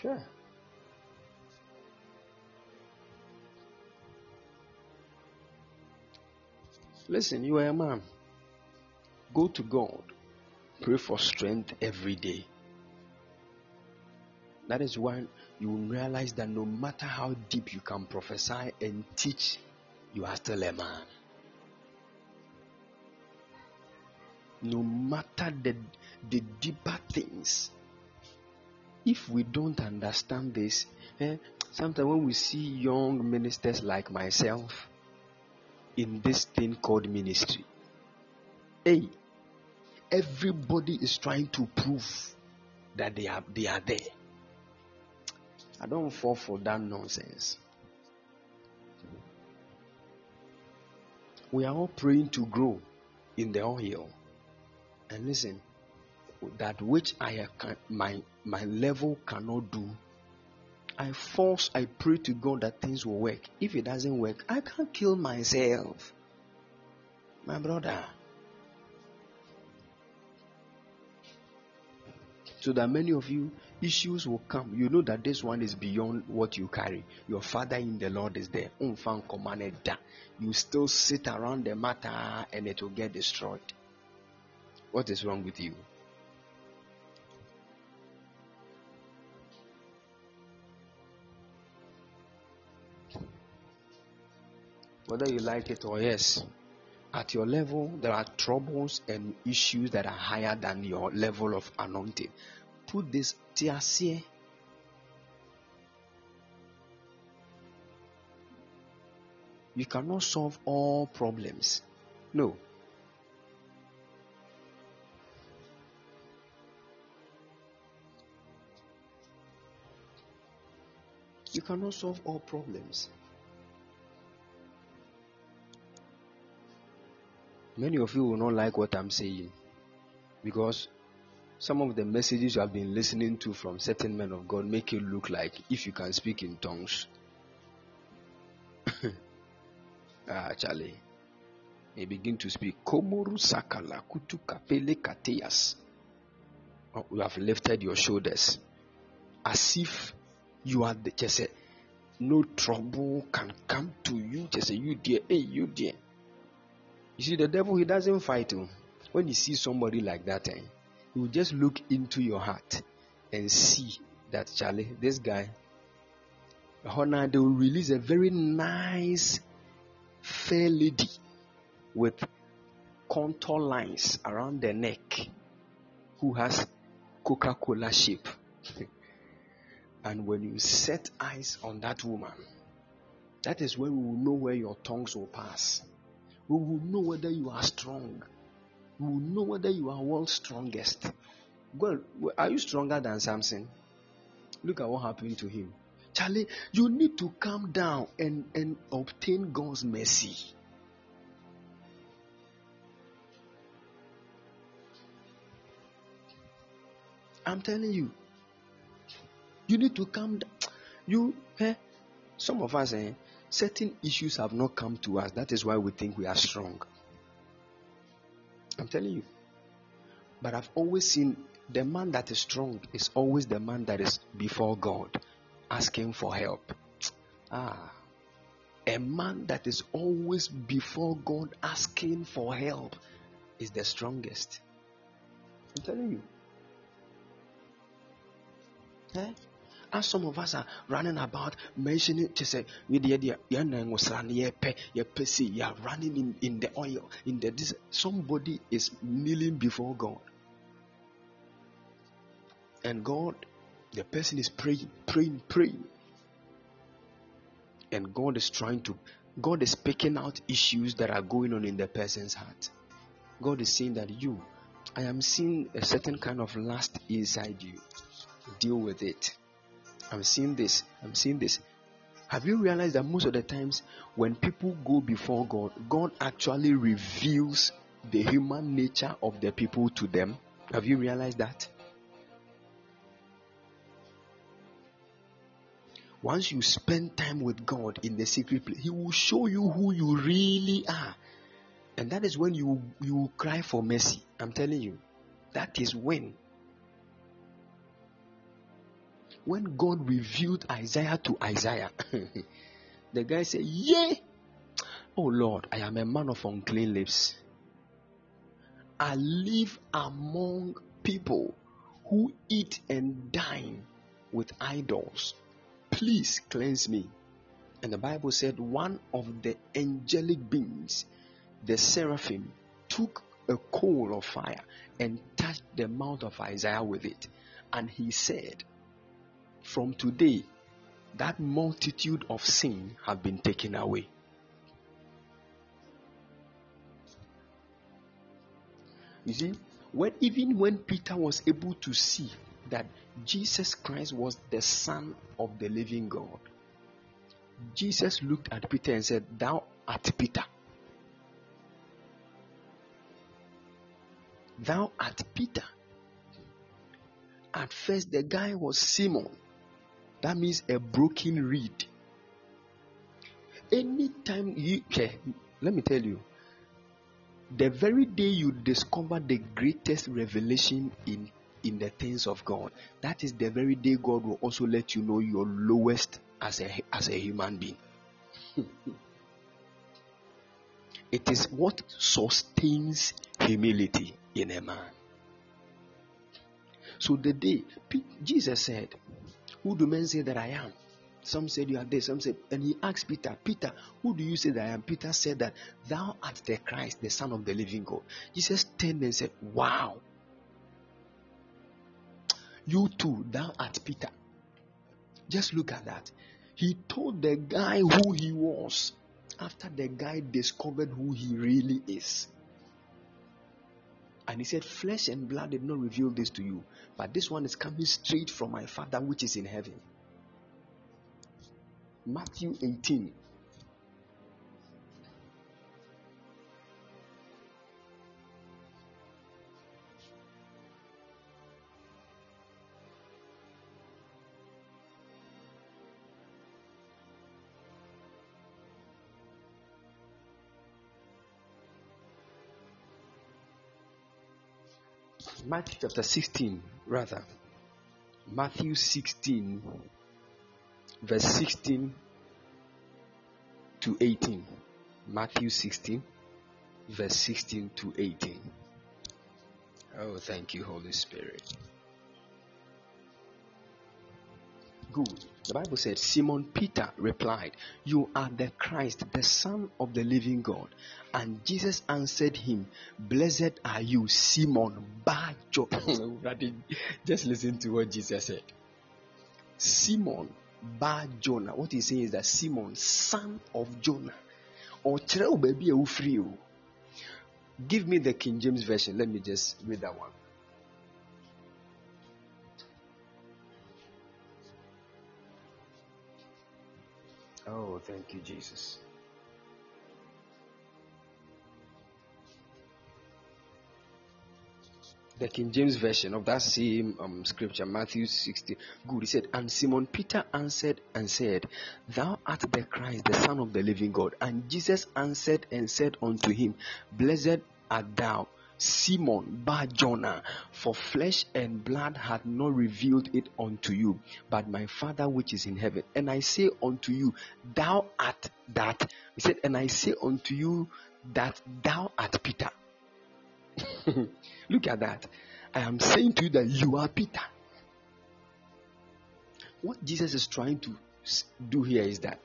Sure. Listen, you are a man. Go to God. Pray for strength every day. That is why you will realize that no matter how deep you can prophesy and teach, you are still a man. No matter the, the deeper things, if we don't understand this, eh, sometimes when we see young ministers like myself in this thing called ministry, hey, everybody is trying to prove that they are they are there. I don't fall for that nonsense. We are all praying to grow in the oil. And listen, that which I can, my my level cannot do, I force, I pray to God that things will work. If it doesn't work, I can't kill myself. My brother, So that many of you, issues will come. You know that this one is beyond what you carry. Your father in the Lord is there. You still sit around the matter and it will get destroyed. What is wrong with you? Whether you like it or yes, at your level, there are troubles and issues that are higher than your level of anointing. Put this tiasie. You cannot solve all problems. No. You cannot solve all problems. Many of you will not like what I'm saying because some of the messages you have been listening to from certain men of God make it look like if you can speak in tongues. ah, Charlie. They begin to speak. Komoru sakala kutu kapele. Oh, you have lifted your shoulders as if you are the just no trouble can come to you. Just say you dear, hey you dear. You see, the devil, he doesn't fight you. When he sees somebody like that, eh, he will just look into your heart and see that, Charlie, this guy, Honor, they will release a very nice, fair lady with contour lines around the neck who has Coca Cola shape. and when you set eyes on that woman, that is when we will know where your tongues will pass we will know whether you are strong. We will know whether you are world's strongest. Well, are you stronger than Samson? Look at what happened to him. Charlie, you need to calm down and, and obtain God's mercy. I'm telling you. You need to calm down. You, eh? Some of us, eh? certain issues have not come to us. That is why we think we are strong. I'm telling you. But I've always seen the man that is strong is always the man that is before God asking for help. Ah. A man that is always before God asking for help is the strongest. I'm telling you. Eh? As some of us are running about mentioning to say we the idea you are running in, in the oil in the this somebody is kneeling before God. And God the person is praying praying praying. And God is trying to God is picking out issues that are going on in the person's heart. God is saying that you I am seeing a certain kind of lust inside you. Deal with it I'm seeing this. I'm seeing this. Have you realized that most of the times when people go before God, God actually reveals the human nature of the people to them? Have you realized that? Once you spend time with God in the secret place, He will show you who you really are. And that is when you you cry for mercy. I'm telling you. That is when when God revealed Isaiah to Isaiah, the guy said, Yea, oh Lord, I am a man of unclean lips. I live among people who eat and dine with idols. Please cleanse me. And the Bible said one of the angelic beings, the seraphim, took a coal of fire and touched the mouth of Isaiah with it. And he said, from today, that multitude of sin have been taken away. You see, when even when Peter was able to see that Jesus Christ was the Son of the living God, Jesus looked at Peter and said, Thou art Peter. Thou art Peter. At first, the guy was Simon. That means a broken reed. Anytime you okay, let me tell you, the very day you discover the greatest revelation in in the things of God, that is the very day God will also let you know your lowest as a as a human being. it is what sustains humility in a man. So the day Jesus said, Who do men say that I am? Some said you are this, some said, and he asked Peter, Peter, who do you say that I am? Peter said that thou art the Christ, the Son of the living God. Jesus turned and said, Wow. You too, thou art Peter. Just look at that. He told the guy who he was after the guy discovered who he really is. And he said, Flesh and blood did not reveal this to you, but this one is coming straight from my Father which is in heaven. Matthew 18. Matthew chapter 16, rather. Matthew 16, verse 16 to 18. Matthew 16, verse 16 to 18. Oh, thank you, Holy Spirit. Good. The Bible said, Simon Peter replied, You are the Christ, the Son of the living God. And Jesus answered him, Blessed are you, Simon Bar Just listen to what Jesus said. Simon Bar Jonah. What he's saying is that Simon, son of Jonah. Oh, or baby oh. Give me the King James Version. Let me just read that one. Oh, thank you, Jesus. the King James version of that same um, scripture, Matthew 16. Good. He said, And Simon Peter answered and said, Thou art the Christ, the Son of the living God. And Jesus answered and said unto him, Blessed art thou, Simon Bar Jonah, for flesh and blood had not revealed it unto you, but my Father which is in heaven. And I say unto you, thou art that. He said, and I say unto you that thou art Peter. Look at that. I am saying to you that you are Peter. What Jesus is trying to do here is that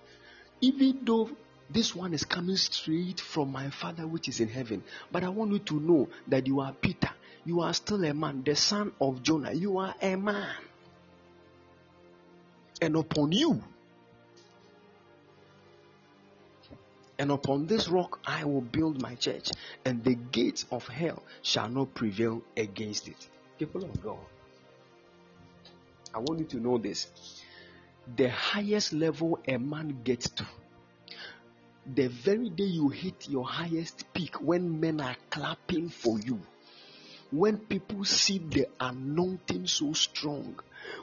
even though this one is coming straight from my Father which is in heaven. But I want you to know that you are Peter. You are still a man, the son of Jonah. You are a man. And upon you, and upon this rock I will build my church, and the gates of hell shall not prevail against it. People of God, I want you to know this. The highest level a man gets to the very day you hit your highest peak, when men are clapping for you, when people see the anointing so strong,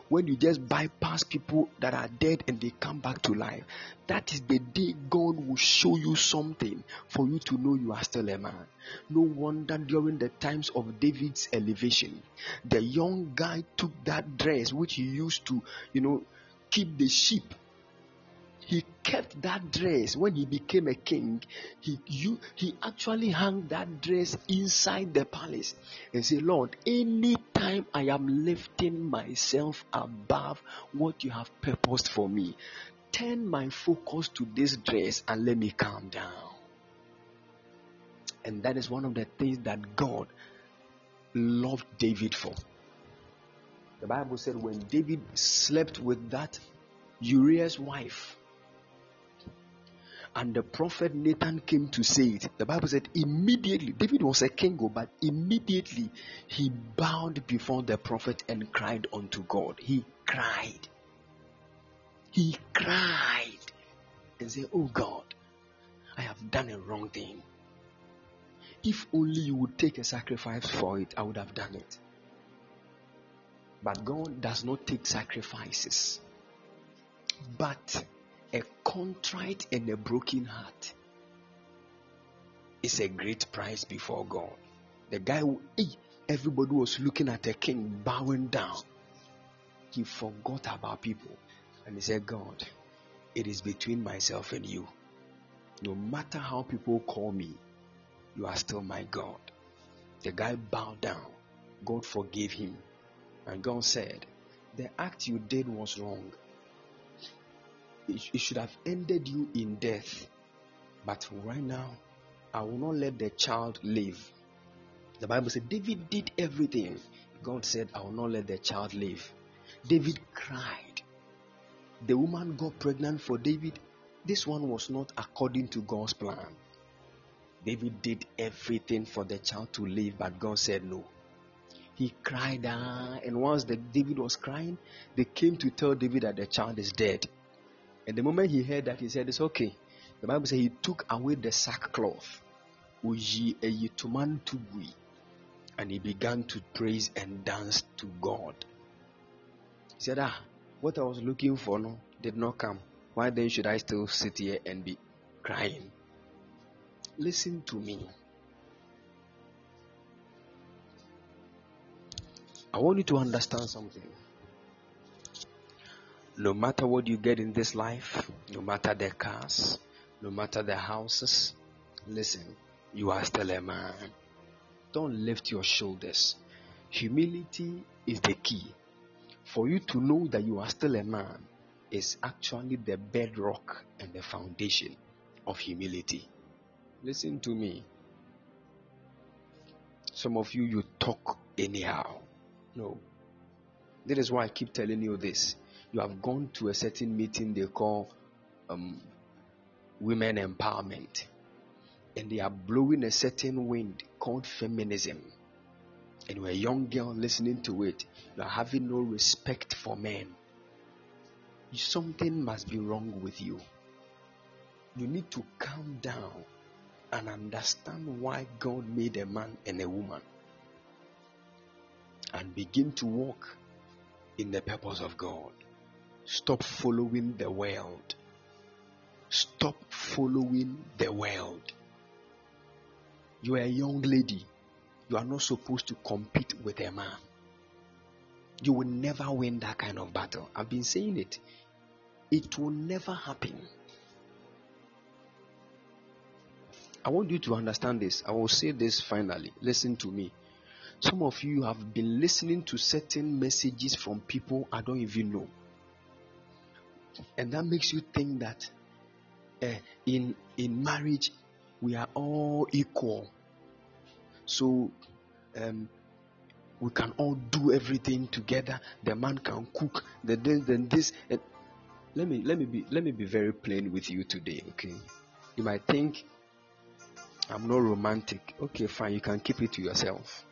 when you just bypass people that are dead and they come back to life, that is the day God will show you something for you to know you are still a man. No wonder during the times of David's elevation, the young guy took that dress which he used to, you know, keep the sheep he kept that dress when he became a king. He you, he actually hung that dress inside the palace and said, Lord, anytime I am lifting myself above what you have purposed for me, turn my focus to this dress and let me calm down. And that is one of the things that God loved David for. The Bible said when David slept with that Uriah's wife, and the prophet Nathan came to say it. The Bible said immediately, David was a king, but immediately he bowed before the prophet and cried unto God. He cried. He cried and said, Oh God, I have done a wrong thing. If only you would take a sacrifice for it, I would have done it. But God does not take sacrifices. But a contrite and a broken heart is a great price before God. The guy who, everybody was looking at the king bowing down, he forgot about people and he said, God, it is between myself and you. No matter how people call me, you are still my God. The guy bowed down. God forgave him. And God said, The act you did was wrong. It, should have ended you in death. But right now, I will not let the child live. The Bible said David did everything. God said, I will not let the child live. David cried. The woman got pregnant for David. This one was not according to God's plan. David did everything for the child to live, but God said no. He cried, ah, and once the David was crying, they came to tell David that the child is dead. And the moment he heard that, he said, It's okay. The Bible says he took away the sackcloth, and he began to praise and dance to God. He said, Ah, what I was looking for no, did not come. Why then should I still sit here and be crying? Listen to me. I want you to understand something. No matter what you get in this life, no matter the cars, no matter the houses, listen, you are still a man. Don't lift your shoulders. Humility is the key. For you to know that you are still a man is actually the bedrock and the foundation of humility. Listen to me. Some of you, you talk anyhow. No. That is why I keep telling you this. You have gone to a certain meeting they call um, women empowerment, and they are blowing a certain wind called feminism. And you're a young girl listening to it, you are having no respect for men. Something must be wrong with you. You need to calm down and understand why God made a man and a woman and begin to walk in the purpose of God. Stop following the world. Stop following the world. You are a young lady. You are not supposed to compete with a man. You will never win that kind of battle. I've been saying it. It will never happen. I want you to understand this. I will say this finally. Listen to me. Some of you have been listening to certain messages from people I don't even know. And that makes you think that uh, in in marriage we are all equal. So um, we can all do everything together. The man can cook, the this, then this. And let me let me be let me be very plain with you today, okay? You might think I'm not romantic. Okay, fine. You can keep it to yourself.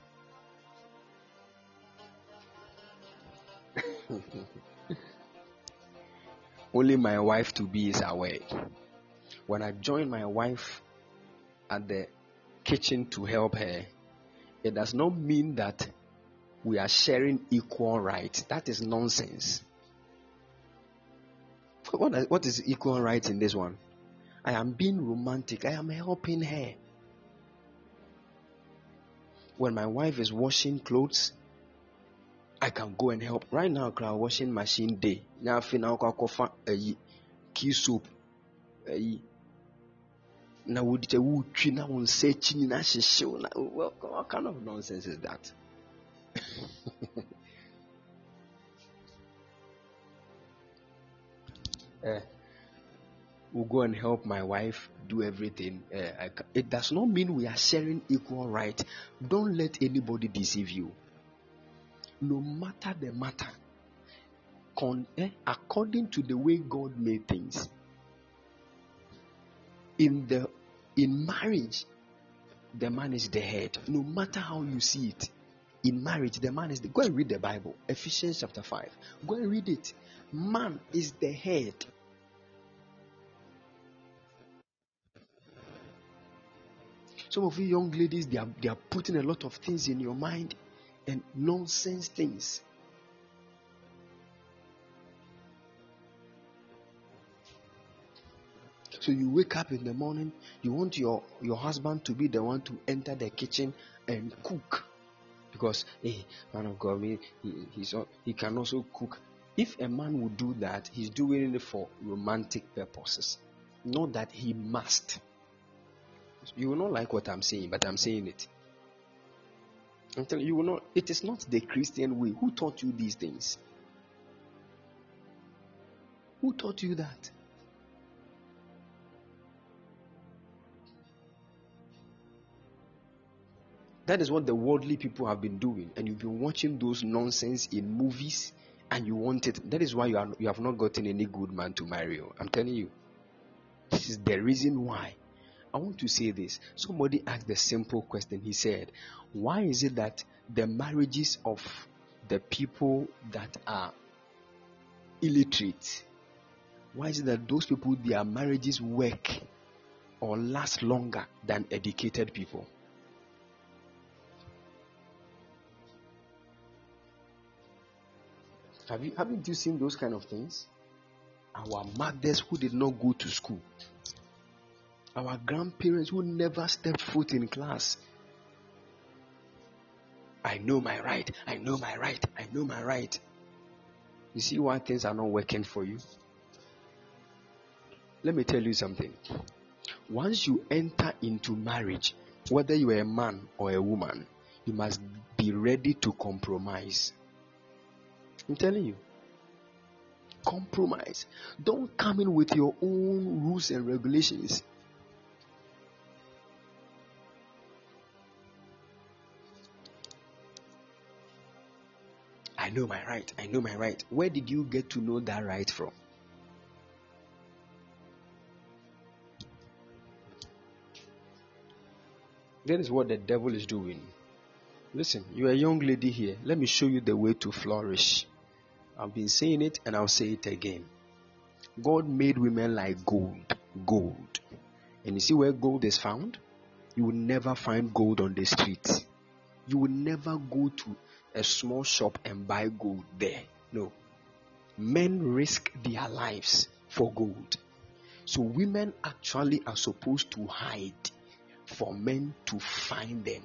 Only my wife to be is away. When I join my wife at the kitchen to help her, it does not mean that we are sharing equal rights. That is nonsense. What, what is equal rights in this one? I am being romantic. I am helping her when my wife is washing clothes, I can go and help. Right now, crowd washing machine day. Now, now, a key soup. na wodi sɛ wotwi na wo nsa akyi nyinaa hyehyew na what kind of nonsense is that uh, will go and help my wife do everything. Uh, it does not mean we are sharing equal right. Don't let anybody deceive you. No matter the matter, con- eh, according to the way God made things, in the in marriage, the man is the head. No matter how you see it, in marriage, the man is the. Go and read the Bible, Ephesians chapter five. Go and read it. Man is the head. Some of you young ladies, they are, they are putting a lot of things in your mind and nonsense things. So you wake up in the morning, you want your, your husband to be the one to enter the kitchen and cook. because hey, man of God, he, he's, he can also cook. If a man would do that, he's doing it for romantic purposes, not that he must. You will not like what I'm saying, but I'm saying it. I'm telling you, you will not. It is not the Christian way. Who taught you these things? Who taught you that? That is what the worldly people have been doing, and you've been watching those nonsense in movies, and you want it. That is why you are you have not gotten any good man to marry you. I'm telling you. This is the reason why. I want to say this. Somebody asked the simple question. He said, Why is it that the marriages of the people that are illiterate, why is it that those people, their marriages work or last longer than educated people? Have you haven't you seen those kind of things? Our mothers who did not go to school, our grandparents who never stepped foot in class. I know my right, I know my right, I know my right. You see why things are not working for you? Let me tell you something. Once you enter into marriage, whether you are a man or a woman, you must be ready to compromise. I'm telling you. Compromise. Don't come in with your own rules and regulations. I know my right. I know my right. Where did you get to know that right from? That is what the devil is doing. Listen, you're a young lady here. Let me show you the way to flourish. I've been saying it and I'll say it again. God made women like gold. Gold. And you see where gold is found? You will never find gold on the street. You will never go to a small shop and buy gold there. No. Men risk their lives for gold. So women actually are supposed to hide for men to find them.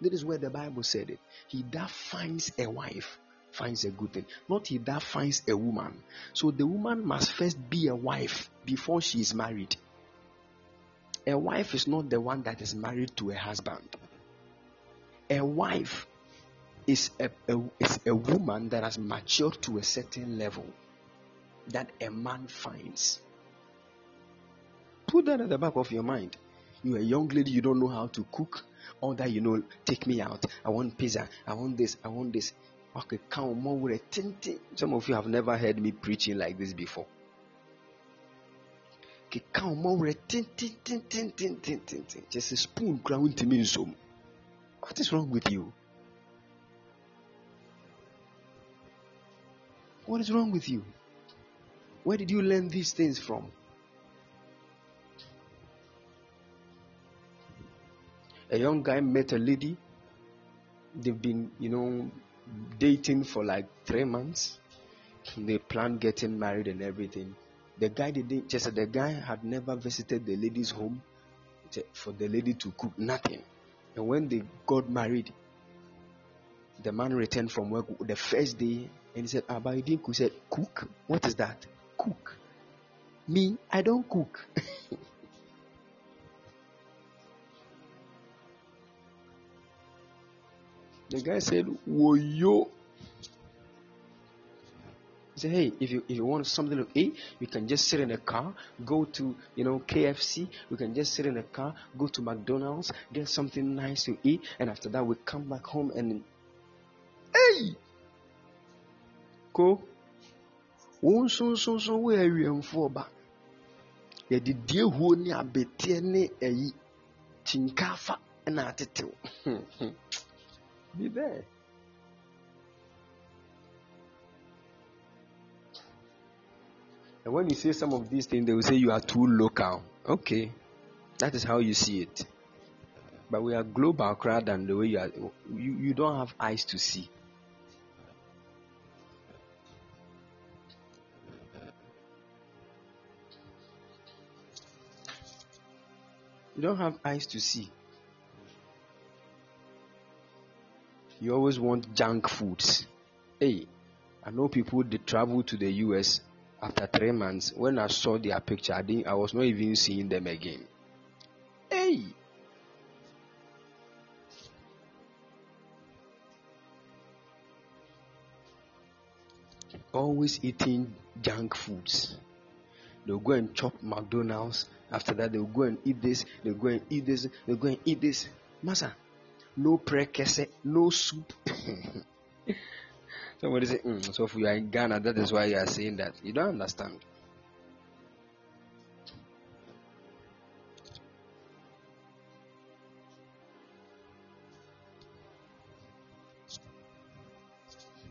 That is where the Bible said it. He that finds a wife finds a good thing, not he that finds a woman. So the woman must first be a wife before she is married. A wife is not the one that is married to a husband. A wife is a, a, is a woman that has matured to a certain level that a man finds. Put that at the back of your mind. You're a young lady, you don't know how to cook. All that you know, take me out. I want pizza. I want this. I want this. Okay, come more with a tinting. Some of you have never heard me preaching like this before. Okay, come more Just a spoon crown to me. What is wrong with you? What is wrong with you? Where did you learn these things from? A young guy met a lady. They've been, you know, dating for like three months. They planned getting married and everything. The guy didn't just the guy had never visited the lady's home for the lady to cook nothing. And when they got married, the man returned from work the first day and he said, Ah, but cook. He said, Cook? What is that? Cook. Me, I don't cook. The guy said, Woyo. He said, Hey, if you if you want something to eat, you can just sit in a car, go to you know KFC, we can just sit in a car, go to McDonald's, get something nice to eat, and after that we come back home and hey ko wɔn nsonsonso wɔ awiemfoɔ ba yɛde die huo ne abeteɛ ne ayi kyinkaafa na atetew Be there. And when you say some of these things, they will say you are too local. Okay, that is how you see it. But we are global crowd, and the way you are, you, you don't have eyes to see. You don't have eyes to see. You always want junk foods. Hey, I know people they travel to the US after three months. When I saw their picture, I didn't I was not even seeing them again. Hey, always eating junk foods. They'll go and chop McDonald's. After that, they'll go and eat this. They'll go and eat this. They'll go and eat this. Masa, no prekese, no soup. Somebody say, mm, so if you are in Ghana, that is why you are saying that. You don't understand.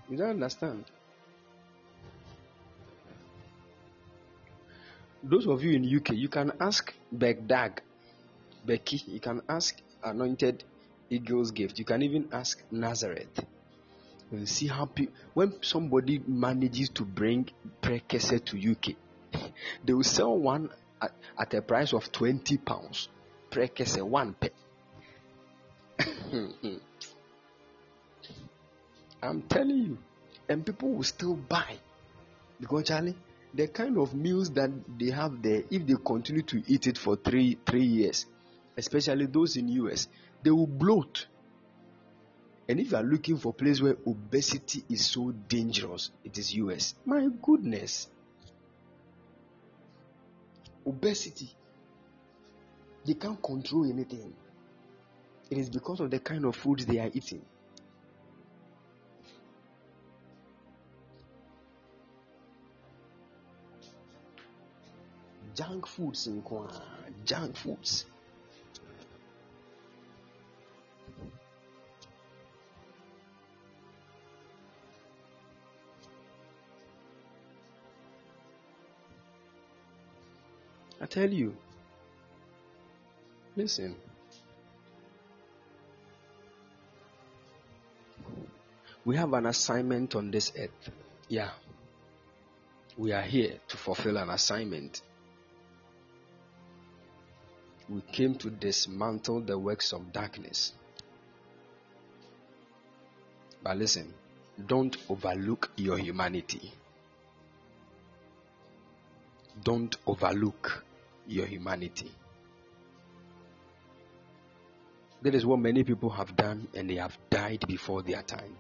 You don't understand. Those of you in UK, you can ask Begdag, Becky, you can ask Anointed Eagle's Gift, you can even ask Nazareth. And see how pe- when somebody manages to bring prekese to UK, they will sell one at, at a price of 20 pounds. Prekese, one pe. I'm telling you, and people will still buy because Charlie the kind of meals that they have there, if they continue to eat it for three three years, especially those in US, they will bloat. And if you are looking for a place where obesity is so dangerous, it is US. My goodness. Obesity. They can't control anything. It is because of the kind of food they are eating. Junk foods nko junk foods I tell you, listen. We have an assignment on this earth. Yeah. We are here to fulfill an assignment we came to dismantle the works of darkness. But listen, don't overlook your humanity. Don't overlook your humanity. That is what many people have done, and they have died before their time.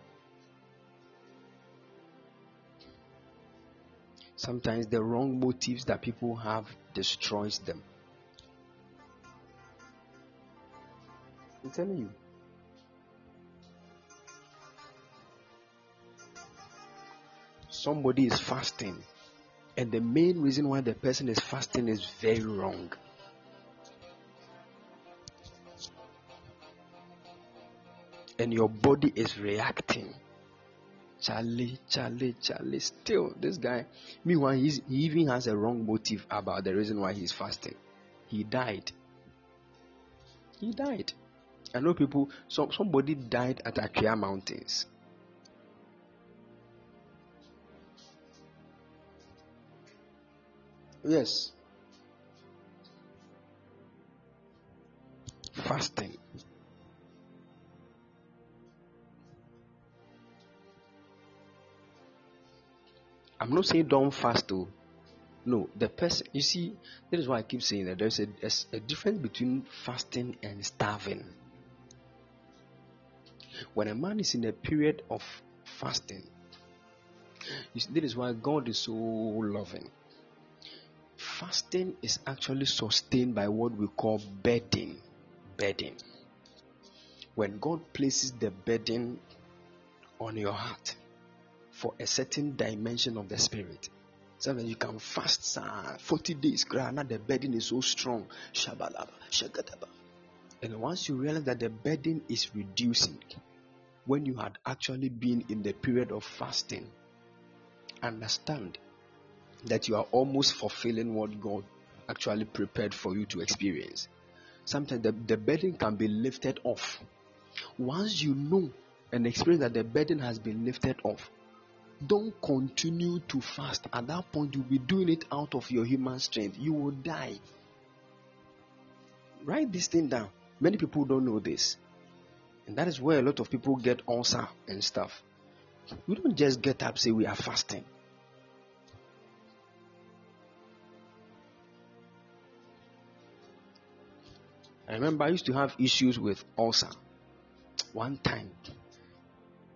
Sometimes the wrong motives that people have destroys them. I'm telling you. Somebody is fasting, and the main reason why the person is fasting is very wrong. And your body is reacting. Charlie, Charlie, Charlie. Still, this guy, meanwhile, he's, he even has a wrong motive about the reason why he's fasting. He died. He died. I know people, some, somebody died at Akria Mountains. Yes. Fasting. I'm not saying don't fast though. No, the person, you see, that is why I keep saying that there's a, a, a difference between fasting and starving. When a man is in a period of fasting, see, that is why God is so loving. Fasting is actually sustained by what we call bedding. Bedding. When God places the burden on your heart for a certain dimension of the spirit, Sometimes you can fast sir, 40 days, now the burden is so strong. And once you realize that the burden is reducing, when you had actually been in the period of fasting, understand that you are almost fulfilling what God actually prepared for you to experience. Sometimes the, the burden can be lifted off. Once you know and experience that the burden has been lifted off, don't continue to fast. At that point, you'll be doing it out of your human strength. You will die. Write this thing down. Many people don't know this. And that is where a lot of people get ulcer and stuff. We don't just get up say we are fasting. I remember I used to have issues with ulcer. One time,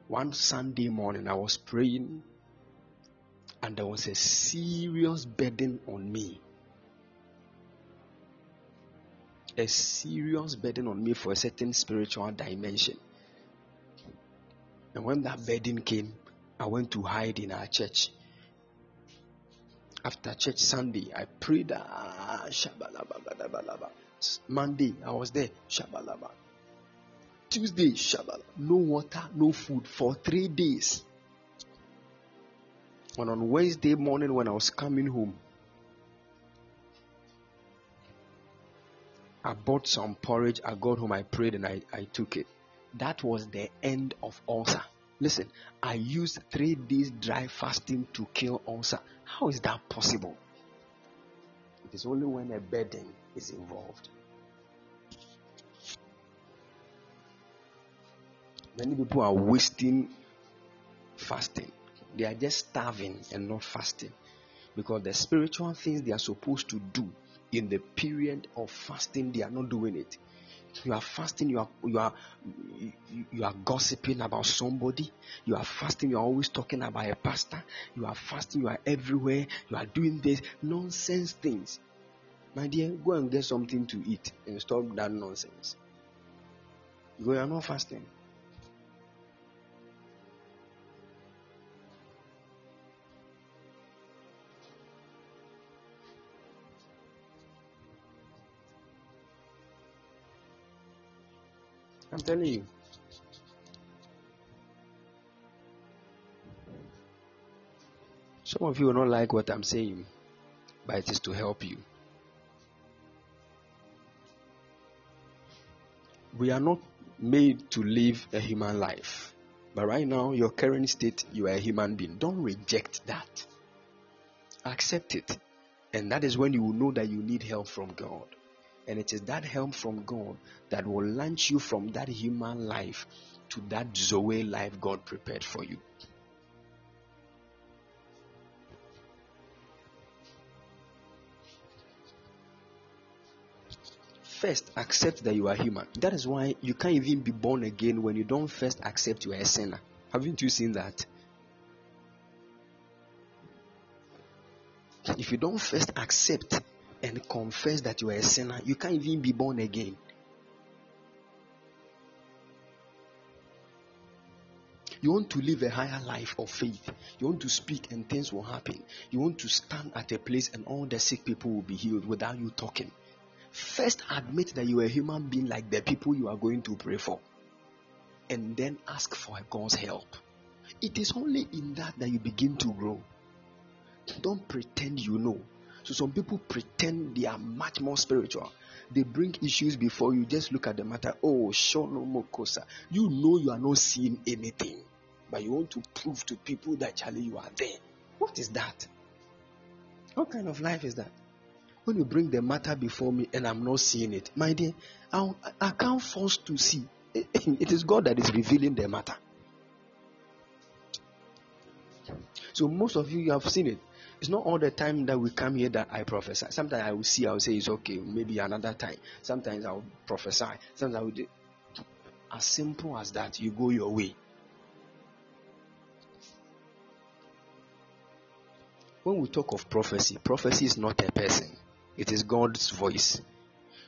one Sunday morning, I was praying and there was a serious burden on me. A serious burden on me for a certain spiritual dimension. And when that burden came, I went to hide in our church. After church Sunday, I prayed. Ah, Monday, I was there. Shabalaba. Tuesday. No water, no food for three days. And on Wednesday morning, when I was coming home, I bought some porridge. I got home, I prayed, and I, I took it. That was the end of ulcer. Listen, I used three days dry fasting to kill ulcer. How is that possible? It is only when a burden is involved. Many people are wasting fasting. They are just starving and not fasting because the spiritual things they are supposed to do in the period of fasting, they are not doing it. You are fasting, you are you are you are gossiping about somebody, you are fasting, you are always talking about a pastor, you are fasting, you are everywhere, you are doing this nonsense things. My dear, go and get something to eat and stop that nonsense. You are not fasting. I'm telling you. Some of you will not like what I'm saying, but it is to help you. We are not made to live a human life. But right now, your current state, you are a human being. Don't reject that. Accept it. And that is when you will know that you need help from God. And it is that help from God that will launch you from that human life to that Zoe life God prepared for you. First, accept that you are human. That is why you can't even be born again when you don't first accept you are a sinner. Haven't you seen that? If you don't first accept and confess that you are a sinner, you can't even be born again. You want to live a higher life of faith. You want to speak and things will happen. You want to stand at a place and all the sick people will be healed without you talking. First, admit that you are a human being like the people you are going to pray for. And then ask for God's help. It is only in that that you begin to grow. Don't pretend you know. So some people pretend they are much more spiritual. They bring issues before you. Just look at the matter. Oh, Shono Mokosa. You know you are not seeing anything, but you want to prove to people that Charlie, you are there. What is that? What kind of life is that? When you bring the matter before me and I'm not seeing it, my dear, I'll, I can't force to see. It is God that is revealing the matter. So most of you, you have seen it. It's not all the time that we come here that I prophesy. Sometimes I will see, I will say it's okay, maybe another time. Sometimes I will prophesy. Sometimes I will do. As simple as that, you go your way. When we talk of prophecy, prophecy is not a person, it is God's voice.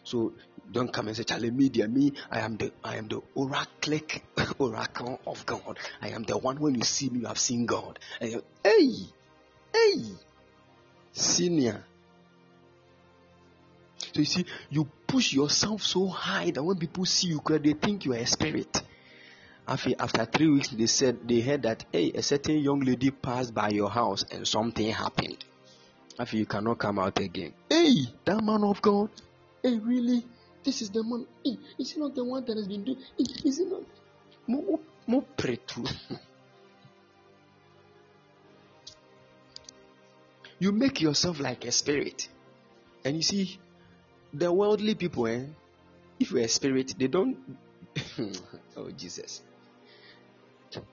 So don't come and say, Charlie, media, me, I am the I am the oracle oracle of God. I am the one when you see me, you have seen God. And hey, hey, senior. So you see, you push yourself so high that when people see you, they think you are a spirit. After, after three weeks, they said they heard that hey, a certain young lady passed by your house and something happened. After you cannot come out again. Hey, that man of God. Hey, really? This is the man. Hey, is he not the one that has been doing? Is he not? More, more pray You make yourself like a spirit. And you see, the worldly people, eh, if you're a spirit, they don't oh, Jesus.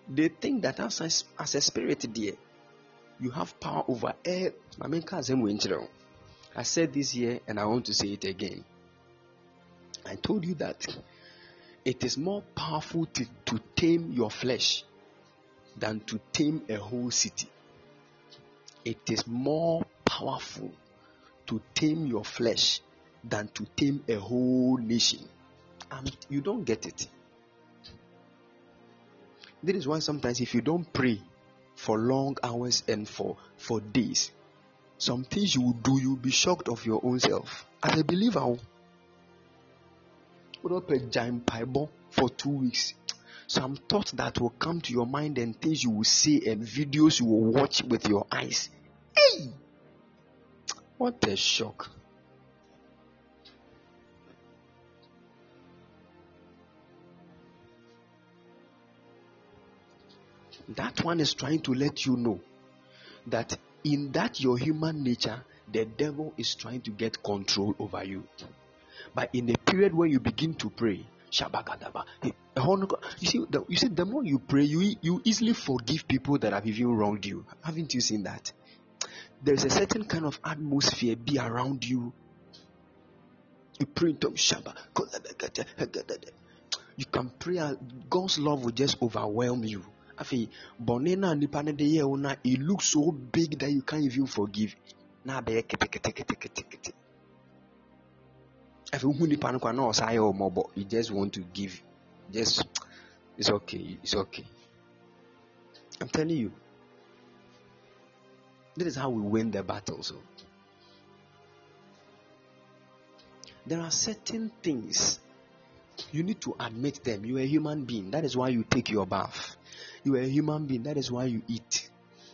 They think that as a, as a spirit, dear, you have power over air. I said this year and I want to say it again. I told you that it is more powerful to, to tame your flesh than to tame a whole city. It is more powerful to tame your flesh than to tame a whole nation. And you don't get it. That is why sometimes if you don't pray for long hours and for, for days, some things you will do, you'll be shocked of your own self. As a believer, oh, not a giant Bible for two weeks. Some thoughts that will come to your mind and things you will see and videos you will watch with your eyes. Hey! What a shock. That one is trying to let you know that in that your human nature, the devil is trying to get control over you. But in the period where you begin to pray, you see, the, you see, the more you pray, you you easily forgive people that have even wronged you. Haven't you seen that? There's a certain kind of atmosphere be around you. You pray in Shaba. You can pray, God's love will just overwhelm you. afei bɔne no a nipa de yɛ wo it looks so big that you can't even forgive afei wohu nipa no kwa na ɔsa yɛ ɔmɔbɔ you just want to give just it's okay it's okay i'm telling you this is how we win the battle so there are certain things you need to admit them you're a human being that is why you take your bath you are a human being. That is why you eat.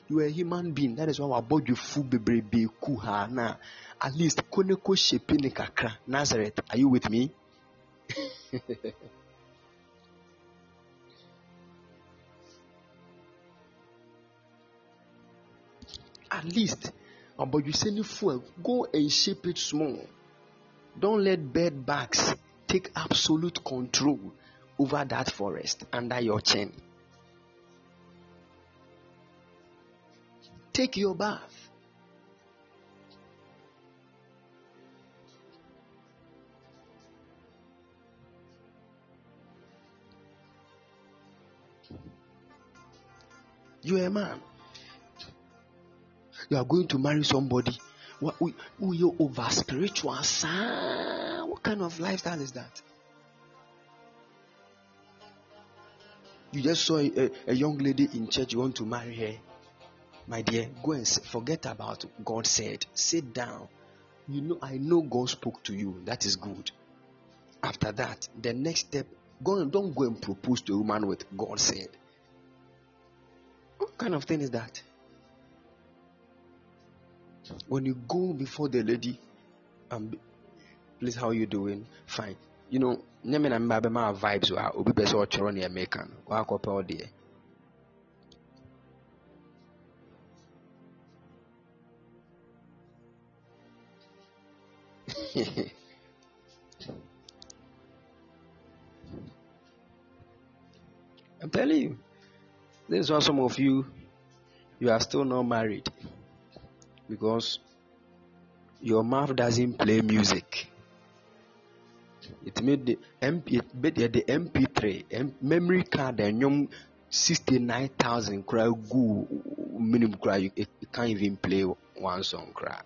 You are a human being. That is why food bebrebe ku ha na. At least koneko shepe ne kakra. Nazareth, are you with me? At least, but you send fuel, go and shape it small. Don't let bed bugs take absolute control over that forest under your chin. take your bath. You're a man. You are going to marry somebody. What who you over spiritual? son. What kind of lifestyle is that? You just saw a, a young lady in church, you want to marry her my dear, go and forget about God said. Sit down. You know, I know God spoke to you. That is good. After that, the next step, go and don't go and propose to a woman with God said. Kind of thing is that? When you go before the lady, um, please, how are you doing? Fine. You know, nyame na mba bɛma vibes wa obi bɛ sɛ ɔkyerɛ ne ɛmɛka no wakɔpɛ ɔdeɛ I'm telling you, this is why some of you you are still not married because your mouth doesn't play music. It made the MP the MP3 M, memory card and young sixty nine thousand cry go minimum cry it, can't even play one song cry.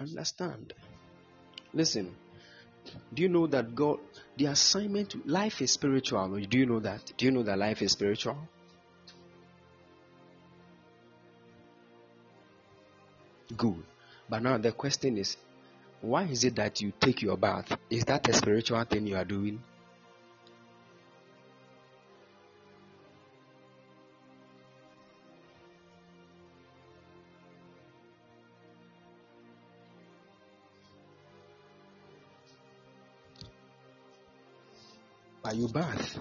Understand. Listen. Do you know that God, the assignment, life is spiritual? Do you know that? Do you know that life is spiritual? Good. But now the question is, why is it that you take your bath? Is that a spiritual thing you are doing? You bath?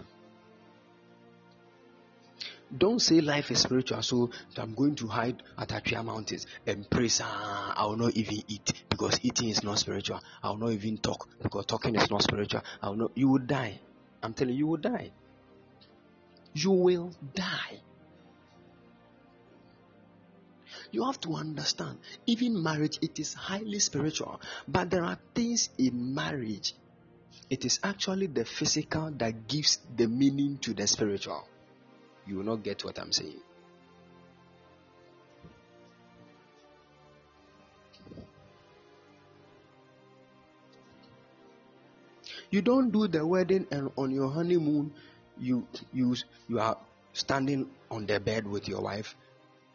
Don't say life is spiritual, so I'm going to hide at Atwea Mountains and pray. Ah, I will not even eat because eating is not spiritual. I will not even talk because talking is not spiritual. I will not. You will die. I'm telling you, you will die. You will die. You have to understand, even marriage, it is highly spiritual. But there are things in marriage, it is actually the physical that gives the meaning to the spiritual. You will not get what I'm saying. You don't do the wedding and on your honeymoon you you you are standing on the bed with your wife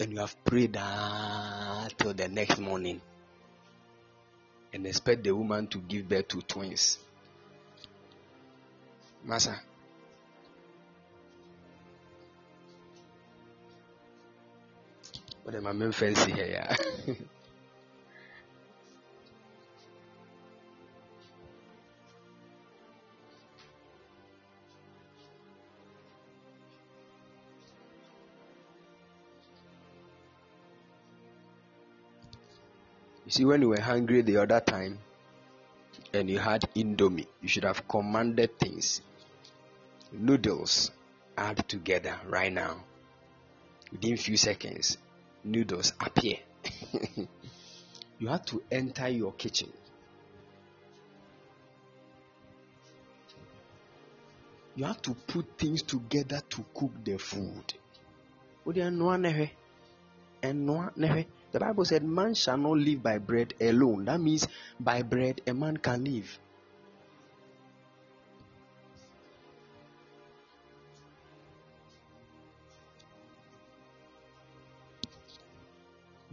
and you have prayed uh, till the next morning and expect the woman to give birth to twins. Massa. What am I main fancy here? You see, when you were hungry the other time and you had Indomie, you should have commanded things. Noodles add together right now. Within few seconds, noodles appear. you have to enter your kitchen. You have to put things together to cook the food. The Bible said, Man shall not live by bread alone. That means by bread a man can live.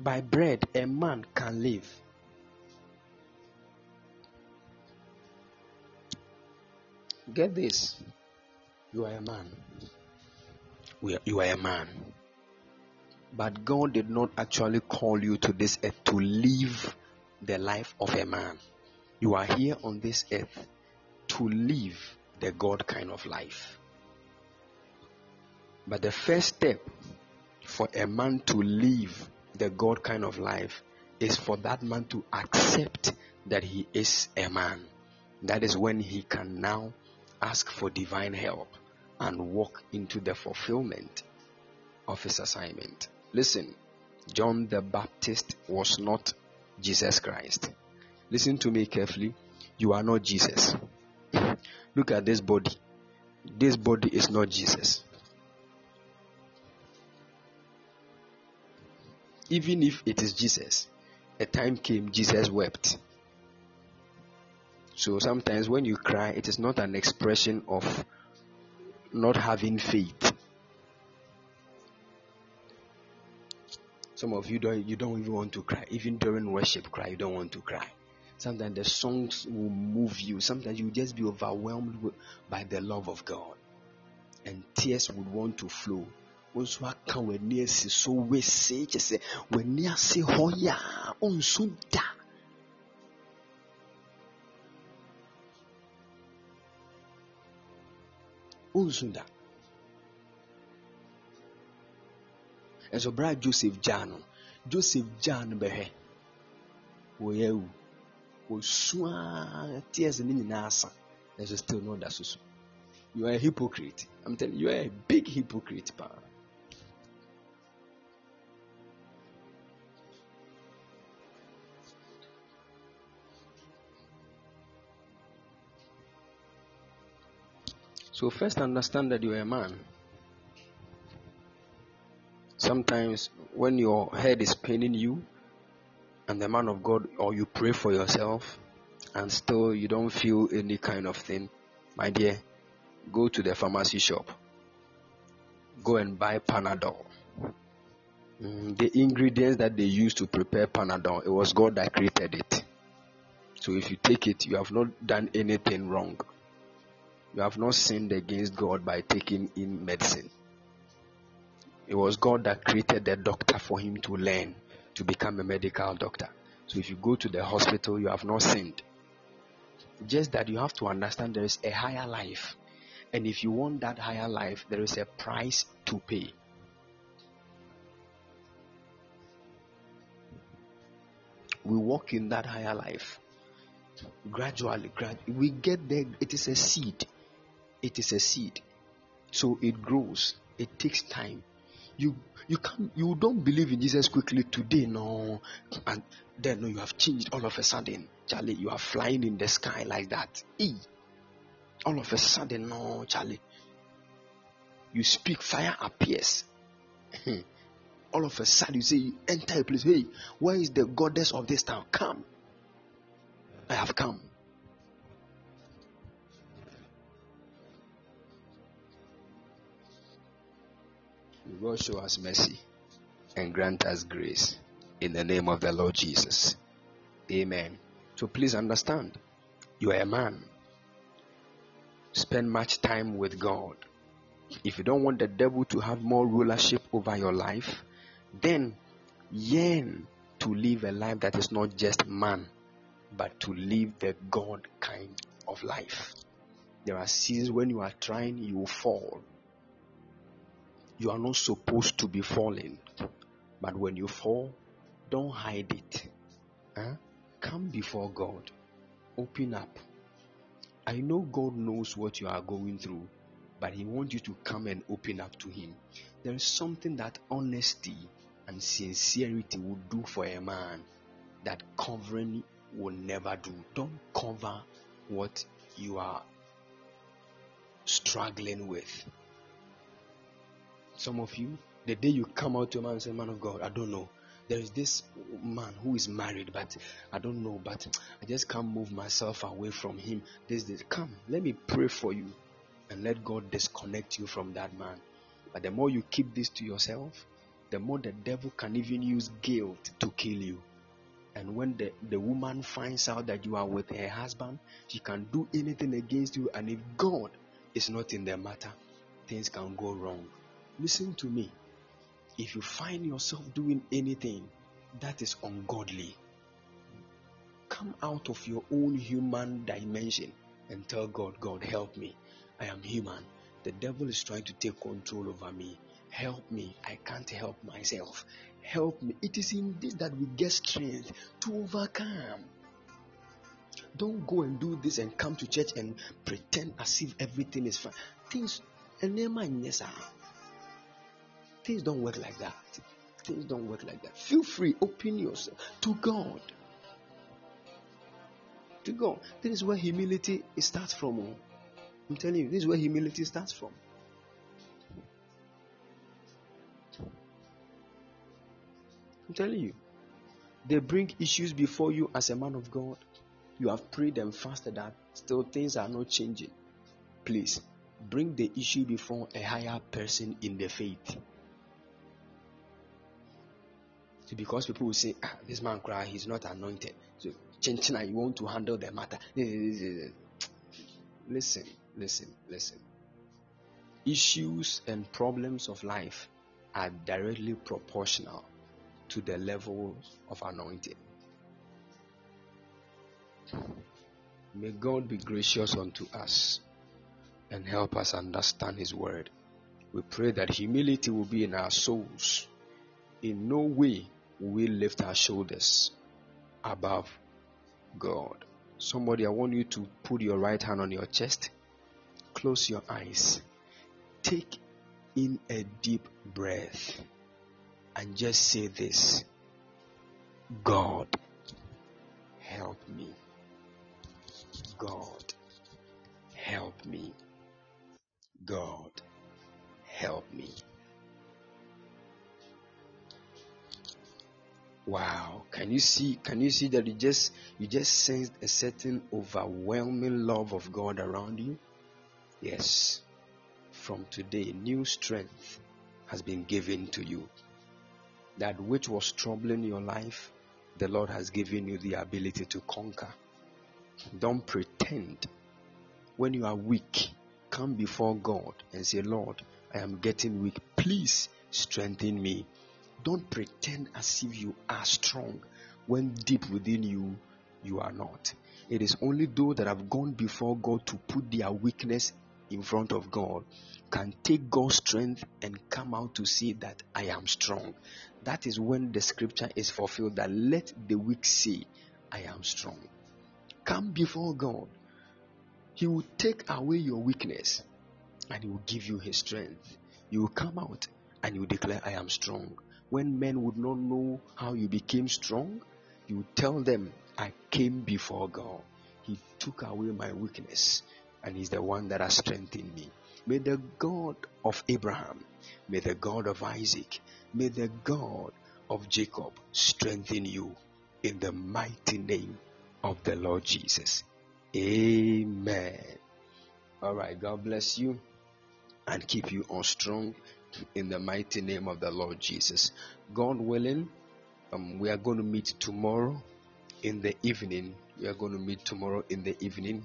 By bread a man can live. Get this. You are a man. You are a man. But God did not actually call you to this earth to live the life of a man. You are here on this earth to live the God kind of life. But the first step for a man to live the God kind of life is for that man to accept that he is a man. That is when he can now ask for divine help and walk into the fulfillment of his assignment. Listen, John the Baptist was not Jesus Christ. Listen to me carefully. You are not Jesus. Look at this body. This body is not Jesus. Even if it is Jesus, a time came Jesus wept. So sometimes when you cry, it is not an expression of not having faith. Some of you don't you don't even want to cry. Even during worship cry, you don't want to cry. Sometimes the songs will move you. Sometimes you just be overwhelmed by the love of God. And tears would want to flow. Nso aka w'ani asi so wese kyɛ sɛ w'ani ase hɔ yaa ɔnso da. Ɔnso da. Ɛnso bra joseph gyaa no. Joseph gyaa no bɛhwɛ. Wɔyɛ awu. Wɔsua tears no nyinaa asa. Ɛnso still no da so so. You are a hypocrite. I'm telling you you are a big hypocrite paa So first understand that you are a man. Sometimes when your head is paining you and the man of God or you pray for yourself and still you don't feel any kind of thing, my dear, go to the pharmacy shop. Go and buy Panadol. Mm, the ingredients that they use to prepare Panadol, it was God that created it. So if you take it, you have not done anything wrong. You have not sinned against God by taking in medicine. It was God that created the doctor for him to learn to become a medical doctor. So if you go to the hospital, you have not sinned. Just that you have to understand there is a higher life. And if you want that higher life, there is a price to pay. We walk in that higher life gradually, we get there. It is a seed. It is a seed. So it grows. It takes time. You you can you don't believe in Jesus quickly today, no, and then no, you have changed all of a sudden. Charlie, you are flying in the sky like that. E. All of a sudden, no, Charlie. You speak, fire appears. Hmm. all of a sudden, you say, you enter a place. Hey, where is the goddess of this town? Come. I have come. God show us mercy and grant us grace in the name of the Lord Jesus. Amen. So please understand, you are a man. Spend much time with God. If you don't want the devil to have more rulership over your life, then yearn to live a life that is not just man, but to live the God kind of life. There are seasons when you are trying, you will fall. You are not supposed to be falling. But when you fall, don't hide it. Huh? Come before God. Open up. I know God knows what you are going through, but He wants you to come and open up to Him. There is something that honesty and sincerity will do for a man that covering will never do. Don't cover what you are struggling with. Some of you, the day you come out to a man and say, Man of God, I don't know there is this man who is married, but I don't know, but I just can't move myself away from him. This, this. Come, let me pray for you and let God disconnect you from that man. But the more you keep this to yourself, the more the devil can even use guilt to kill you. And when the, the woman finds out that you are with her husband, she can do anything against you. And if God is not in the matter, things can go wrong. Listen to me if you find yourself doing anything that is ungodly, come out of your own human dimension and tell God, God, help me. I am human. The devil is trying to take control over me. Help me. I can't help myself. Help me. It is in this that we get strength to overcome. Don't go and do this and come to church and pretend as if everything is fine. Things, and Things don't work like that. Things don't work like that. Feel free, open yourself to God. To God. This is where humility starts from. Oh. I'm telling you, this is where humility starts from. I'm telling you. They bring issues before you as a man of God. You have prayed and fasted that still things are not changing. Please bring the issue before a higher person in the faith because people will say, ah, this man cry, he's not anointed. So, chinchina, you want to handle the matter. Listen, listen, listen. Issues and problems of life are directly proportional to the level of anointing. May God be gracious unto us and help us understand His word. We pray that humility will be in our souls. In no way we lift our shoulders above God. Somebody, I want you to put your right hand on your chest, close your eyes, take in a deep breath, and just say this God, help me. God, help me. God, help me. Wow. Can you see can you see that you just you just sensed a certain overwhelming love of God around you? Yes. From today, new strength has been given to you. That which was troubling your life, the Lord has given you the ability to conquer. Don't pretend. When you are weak, come before God and say, Lord, I am getting weak. Please strengthen me. Don't pretend as if you are strong when deep within you, you are not. It is only those that have gone before God to put their weakness in front of God can take God's strength and come out to say that I am strong. That is when the scripture is fulfilled that let the weak say, I am strong. Come before God. He will take away your weakness and He will give you His strength. You will come out and you will declare, I am strong. When men would not know how you became strong, you tell them, I came before God. He took away my weakness and He's the one that has strengthened me. May the God of Abraham, may the God of Isaac, may the God of Jacob strengthen you in the mighty name of the Lord Jesus. Amen. All right, God bless you and keep you all strong in the mighty name of the Lord Jesus. God willing, um, we are going to meet tomorrow in the evening. We are going to meet tomorrow in the evening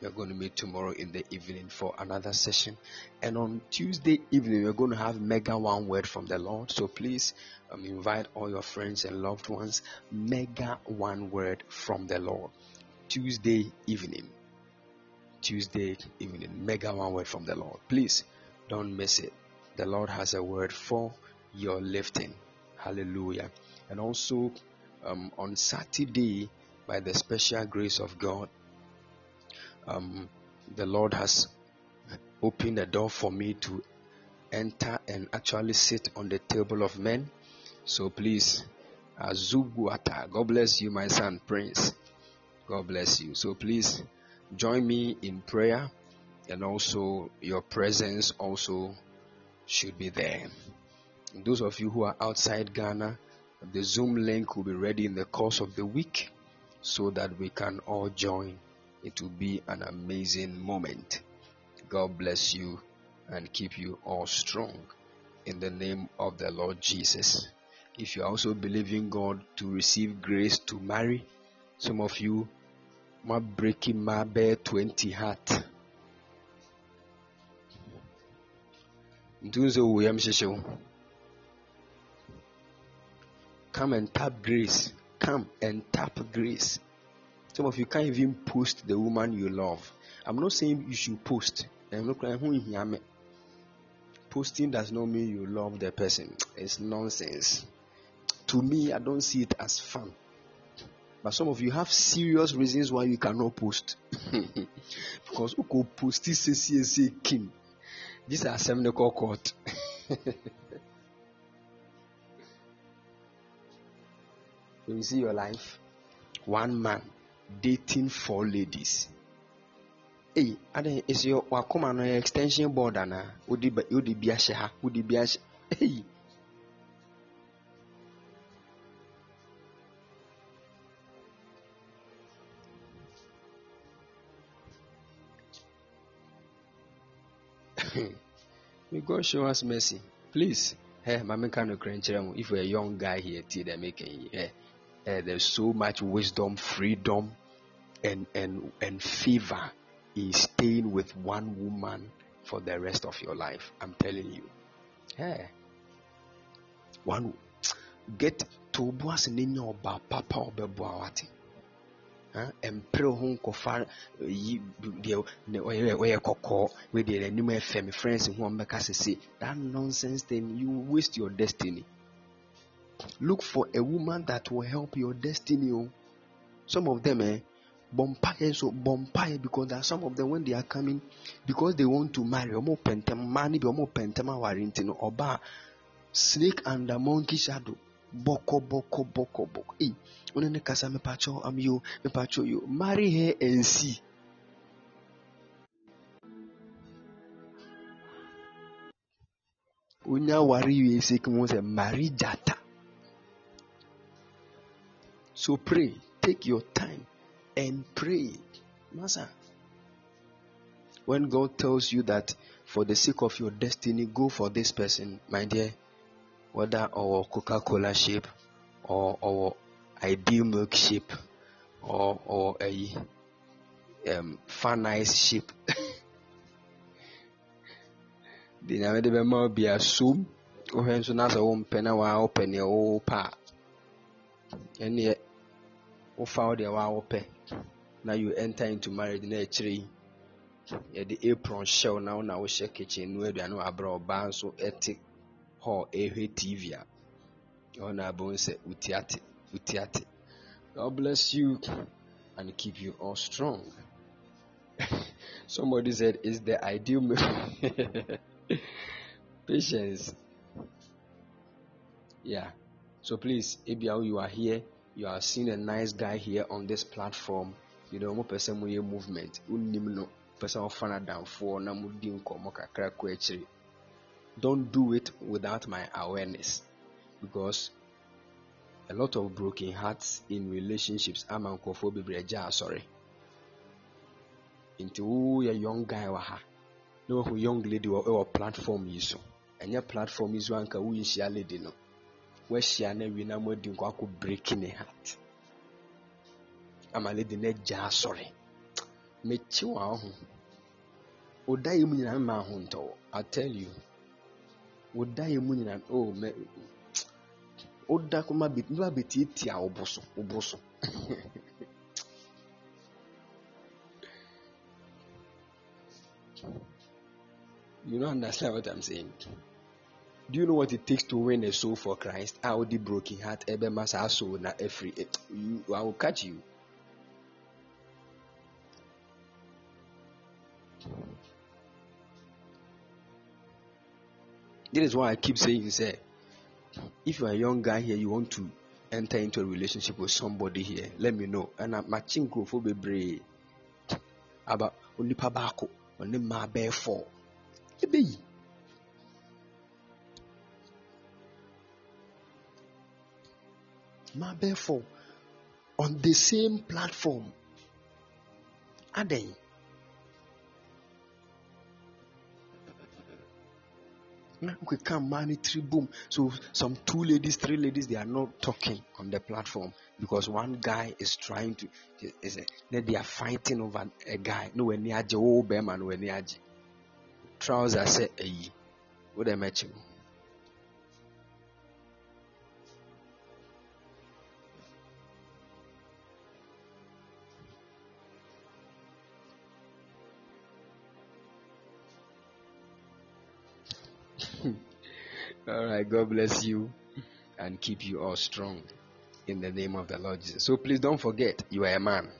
we are going to meet tomorrow in the evening for another session. And on Tuesday evening, we're going to have mega one word from the Lord. So please um, invite all your friends and loved ones. Mega one word from the Lord. Tuesday evening. Tuesday evening. Mega one word from the Lord. Please don't miss it. The Lord has a word for your lifting. Hallelujah. And also um, on Saturday, by the special grace of God, um, the Lord has opened a door for me to enter and actually sit on the table of men. So please, Azuguata, God bless you, my son, Prince. God bless you. So please join me in prayer and also your presence also should be there. those of you who are outside Ghana, the Zoom link will be ready in the course of the week so that we can all join it will be an amazing moment. God bless you and keep you all strong in the name of the Lord Jesus. If you also believe in God to receive grace to marry, some of you my breaking my bear 20 heart. Come and tap grace. Come and tap grace. Some of you can't even post the woman you love. I'm not saying you should post. I'm not crying. Posting does not mean you love the person. It's nonsense. To me, I don't see it as fun. But some of you have serious reasons why you cannot post. because could post this Kim. These are seminal court. when you see your life, one man dating four ladies. Hey, ade is your wakoma no extension board ana odi ba odi bi ahye ha odi bi ahye hey May God show us mercy. Please, hey, Mama can if you're a young guy here, they making hey, uh, eh, eh, there's so much wisdom, freedom, and and and favor in staying with one woman for the rest of your life. I'm telling you. Yeah. One get to boas nenya oba papa obeboa wate. mpere ho nkɔfa yi deɛ ɔyɛ kɔkɔɔ wei deɛ n'anim ɛfɛ me friends ho ɔmbɛka sese that nonsense thing you waste your destiny look for a woman that will help your destiny oh. some of them eh bompaye so bompaye because there some of them when they are coming because they want to marry ọmọ pẹntẹm mmaa ni bi ọmọ pẹntẹm awari nti no ọba snake the monkey shadow bọkọ bọkọ bọkọ bọkọ ee wọn ne kasa mepatcho am yo mepatcho yo marry her and see. onye awari yi esi kí wọn marry jata so pray take your time and pray. Master, when God tells you that for the sake of your destiny, go for this person, my dear, whether our Coca Cola shape or our ideal milk shape or, or a um, fun ice shape. the name of the be assume wohwɛ nso na sɛ wompɛ na waa wopɛ neɛ wowopɛ a ɛneɛ wofa wo deɛ waa wopɛ now you enter into marriage na akyire yi yɛde apron hyɛw na wo na wohyɛ kitchen no aduane wɔ abrɛ ɔbaa nso ɛte hɔ ɛhwɛ tv a ɛhɔ na abɛhu sɛ wote ate god bless you and keep you all strong. Somebody said it's the ideal patience? Yeah. So please ebia you are here you are seeing a nice guy here on this platform you know mo pɛ sɛ moyɛ movement wonnim no pɛ sɛ ɔfa no adamfoɔ na modi nkɔmmɔ kakra kɔ akyiri don't do it without my awareness. Because a lot of broken hearts in relationships ama nkurɔfoɔ bebree agya asɔre nti woyɛ young guy wɔ ha. Na wahu young lady wɔ ɛwɔ platform yi so ɛnyɛ platform yi so anka woyɛhyia lady no. Wahyia no awie na moadi nkɔ akɔ breaking ne heart. Ama lady no agya asɔre mekyi wɔ ho woda yɛ mu nyinaa mma ho ntɔwɔ i tell you mu oh mɛ kɔma bɛ nipa wo bo so bo so. You don't understand what i'm saying. Do you know what it takes to win a soul for christ? Ah, How the broken heart ɛbɛma saa soul na afiri eh, you i will catch you This is why I keep saying, you say, if you are a young guy here, you want to enter into a relationship with somebody here, let me know. And I'm matching for onipa baako ɔne mmaa bɛɛ fɔ ebe yi mmaa bɛɛ fɔ on the same platform adan. we money three boom so some two ladies three ladies they are not talking on the platform because one guy is trying to is a, they are fighting over a guy no when aje oh bema no when aje trousers say eh what am I All right. God bless you and keep you all strong in the name of the Lord Jesus. So please don't forget you are a man.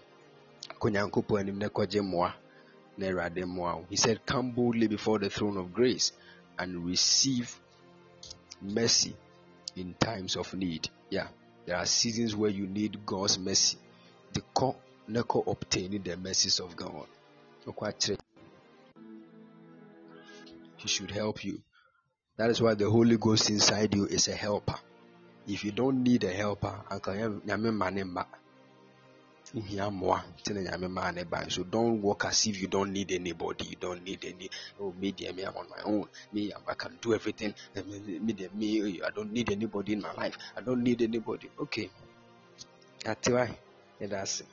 He said, Come boldly before the throne of grace and receive mercy in times of need. Yeah, there are seasons where you need God's mercy. The never obtaining the mercies of God. He should help you that is why the Holy Ghost inside you is a helper. If you don't need a helper, so don't walk as if you don't need anybody. You don't need any. Oh, me, dear, me, I'm on my own. Me, I can do everything. Eh, me, dear, me, eh, I don't need anybody in my life. I don't need anybody. Okay, that's why. Yeah, that's it.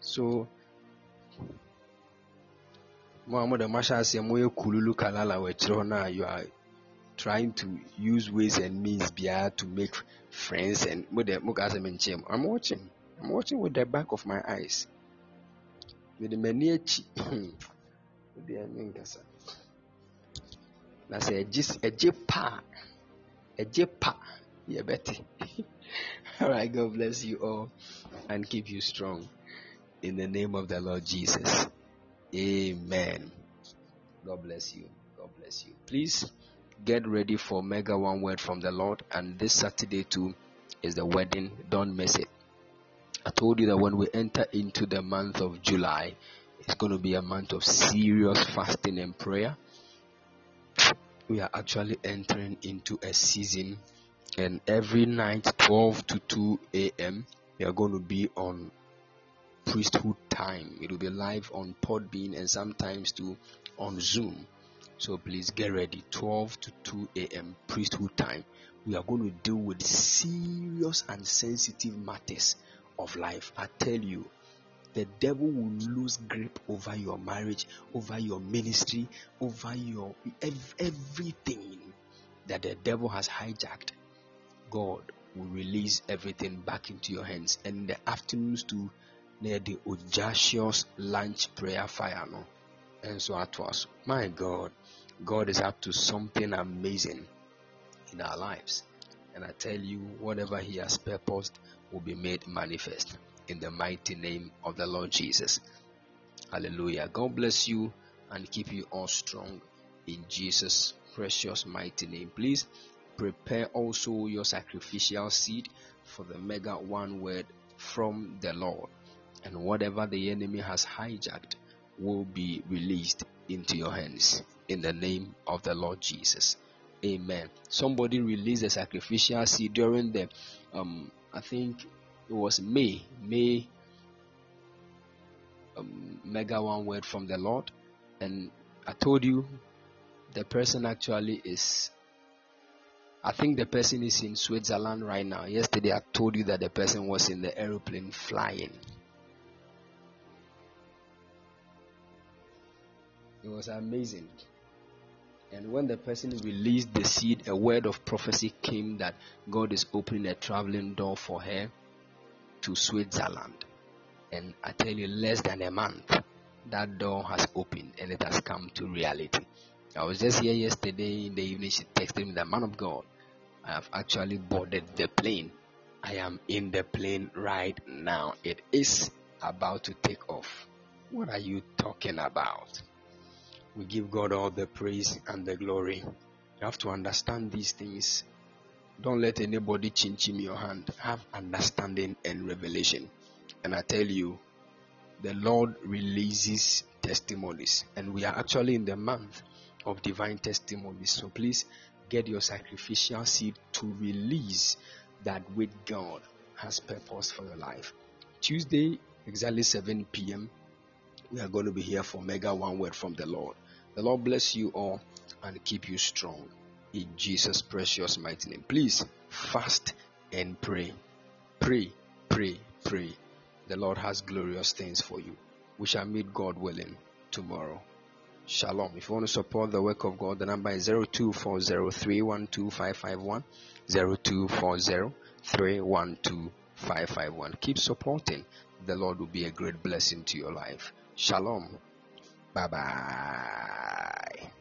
So Muhammad Masha Semoye Kululu Kalala were you are trying to use ways and means bia to make friends and I'm watching. I'm watching with the back of my eyes. With the maniachi. With the aminkasa. That's a just a jipa. A jipa. Yeah, Betty. all right, God bless you all and keep you strong. In the name of the Lord Jesus. Amen. God bless you. God bless you. Please get ready for Mega One Word from the Lord. And this Saturday, too, is the wedding. Don't miss it. I told you that when we enter into the month of July, it's going to be a month of serious fasting and prayer. We are actually entering into a season, and every night, 12 to 2 a.m., we are going to be on priesthood time. It will be live on Podbean and sometimes too on Zoom. So please get ready. 12 to 2 a.m. priesthood time. We are going to deal with serious and sensitive matters of life. I tell you, the devil will lose grip over your marriage, over your ministry, over your everything that the devil has hijacked. God will release everything back into your hands. And in the afternoons to near the audacious lunch prayer fire no. And so at was my God, God is up to something amazing in our lives. And I tell you, whatever He has purposed will be made manifest in the mighty name of the Lord Jesus. Hallelujah. God bless you and keep you all strong in Jesus' precious mighty name. Please prepare also your sacrificial seed for the mega one word from the Lord. And whatever the enemy has hijacked will be released into your hands in the name of the Lord Jesus. Amen. Somebody released a sacrificial seed during the um I think it was May, May um, mega one word from the Lord, and I told you the person actually is. I think the person is in Switzerland right now. Yesterday I told you that the person was in the aeroplane flying. It was amazing. And when the person released the seed, a word of prophecy came that God is opening a traveling door for her to Switzerland. And I tell you, less than a month, that door has opened and it has come to reality. I was just here yesterday in the evening. She texted me, the man of God, I have actually boarded the plane. I am in the plane right now. It is about to take off. What are you talking about? We give God all the praise and the glory. You have to understand these things. Don't let anybody chinch in your hand. Have understanding and revelation. And I tell you, the Lord releases testimonies. And we are actually in the month of divine testimonies. So please get your sacrificial seed to release that with God has purpose for your life. Tuesday, exactly 7 p.m., we are going to be here for Mega One Word from the Lord. The Lord bless you all and keep you strong in Jesus' precious mighty name. Please fast and pray. Pray, pray, pray. The Lord has glorious things for you. We shall meet God willing tomorrow. Shalom. If you want to support the work of God, the number is 0240312551. 0240312551. Keep supporting. The Lord will be a great blessing to your life. Shalom. 拜拜。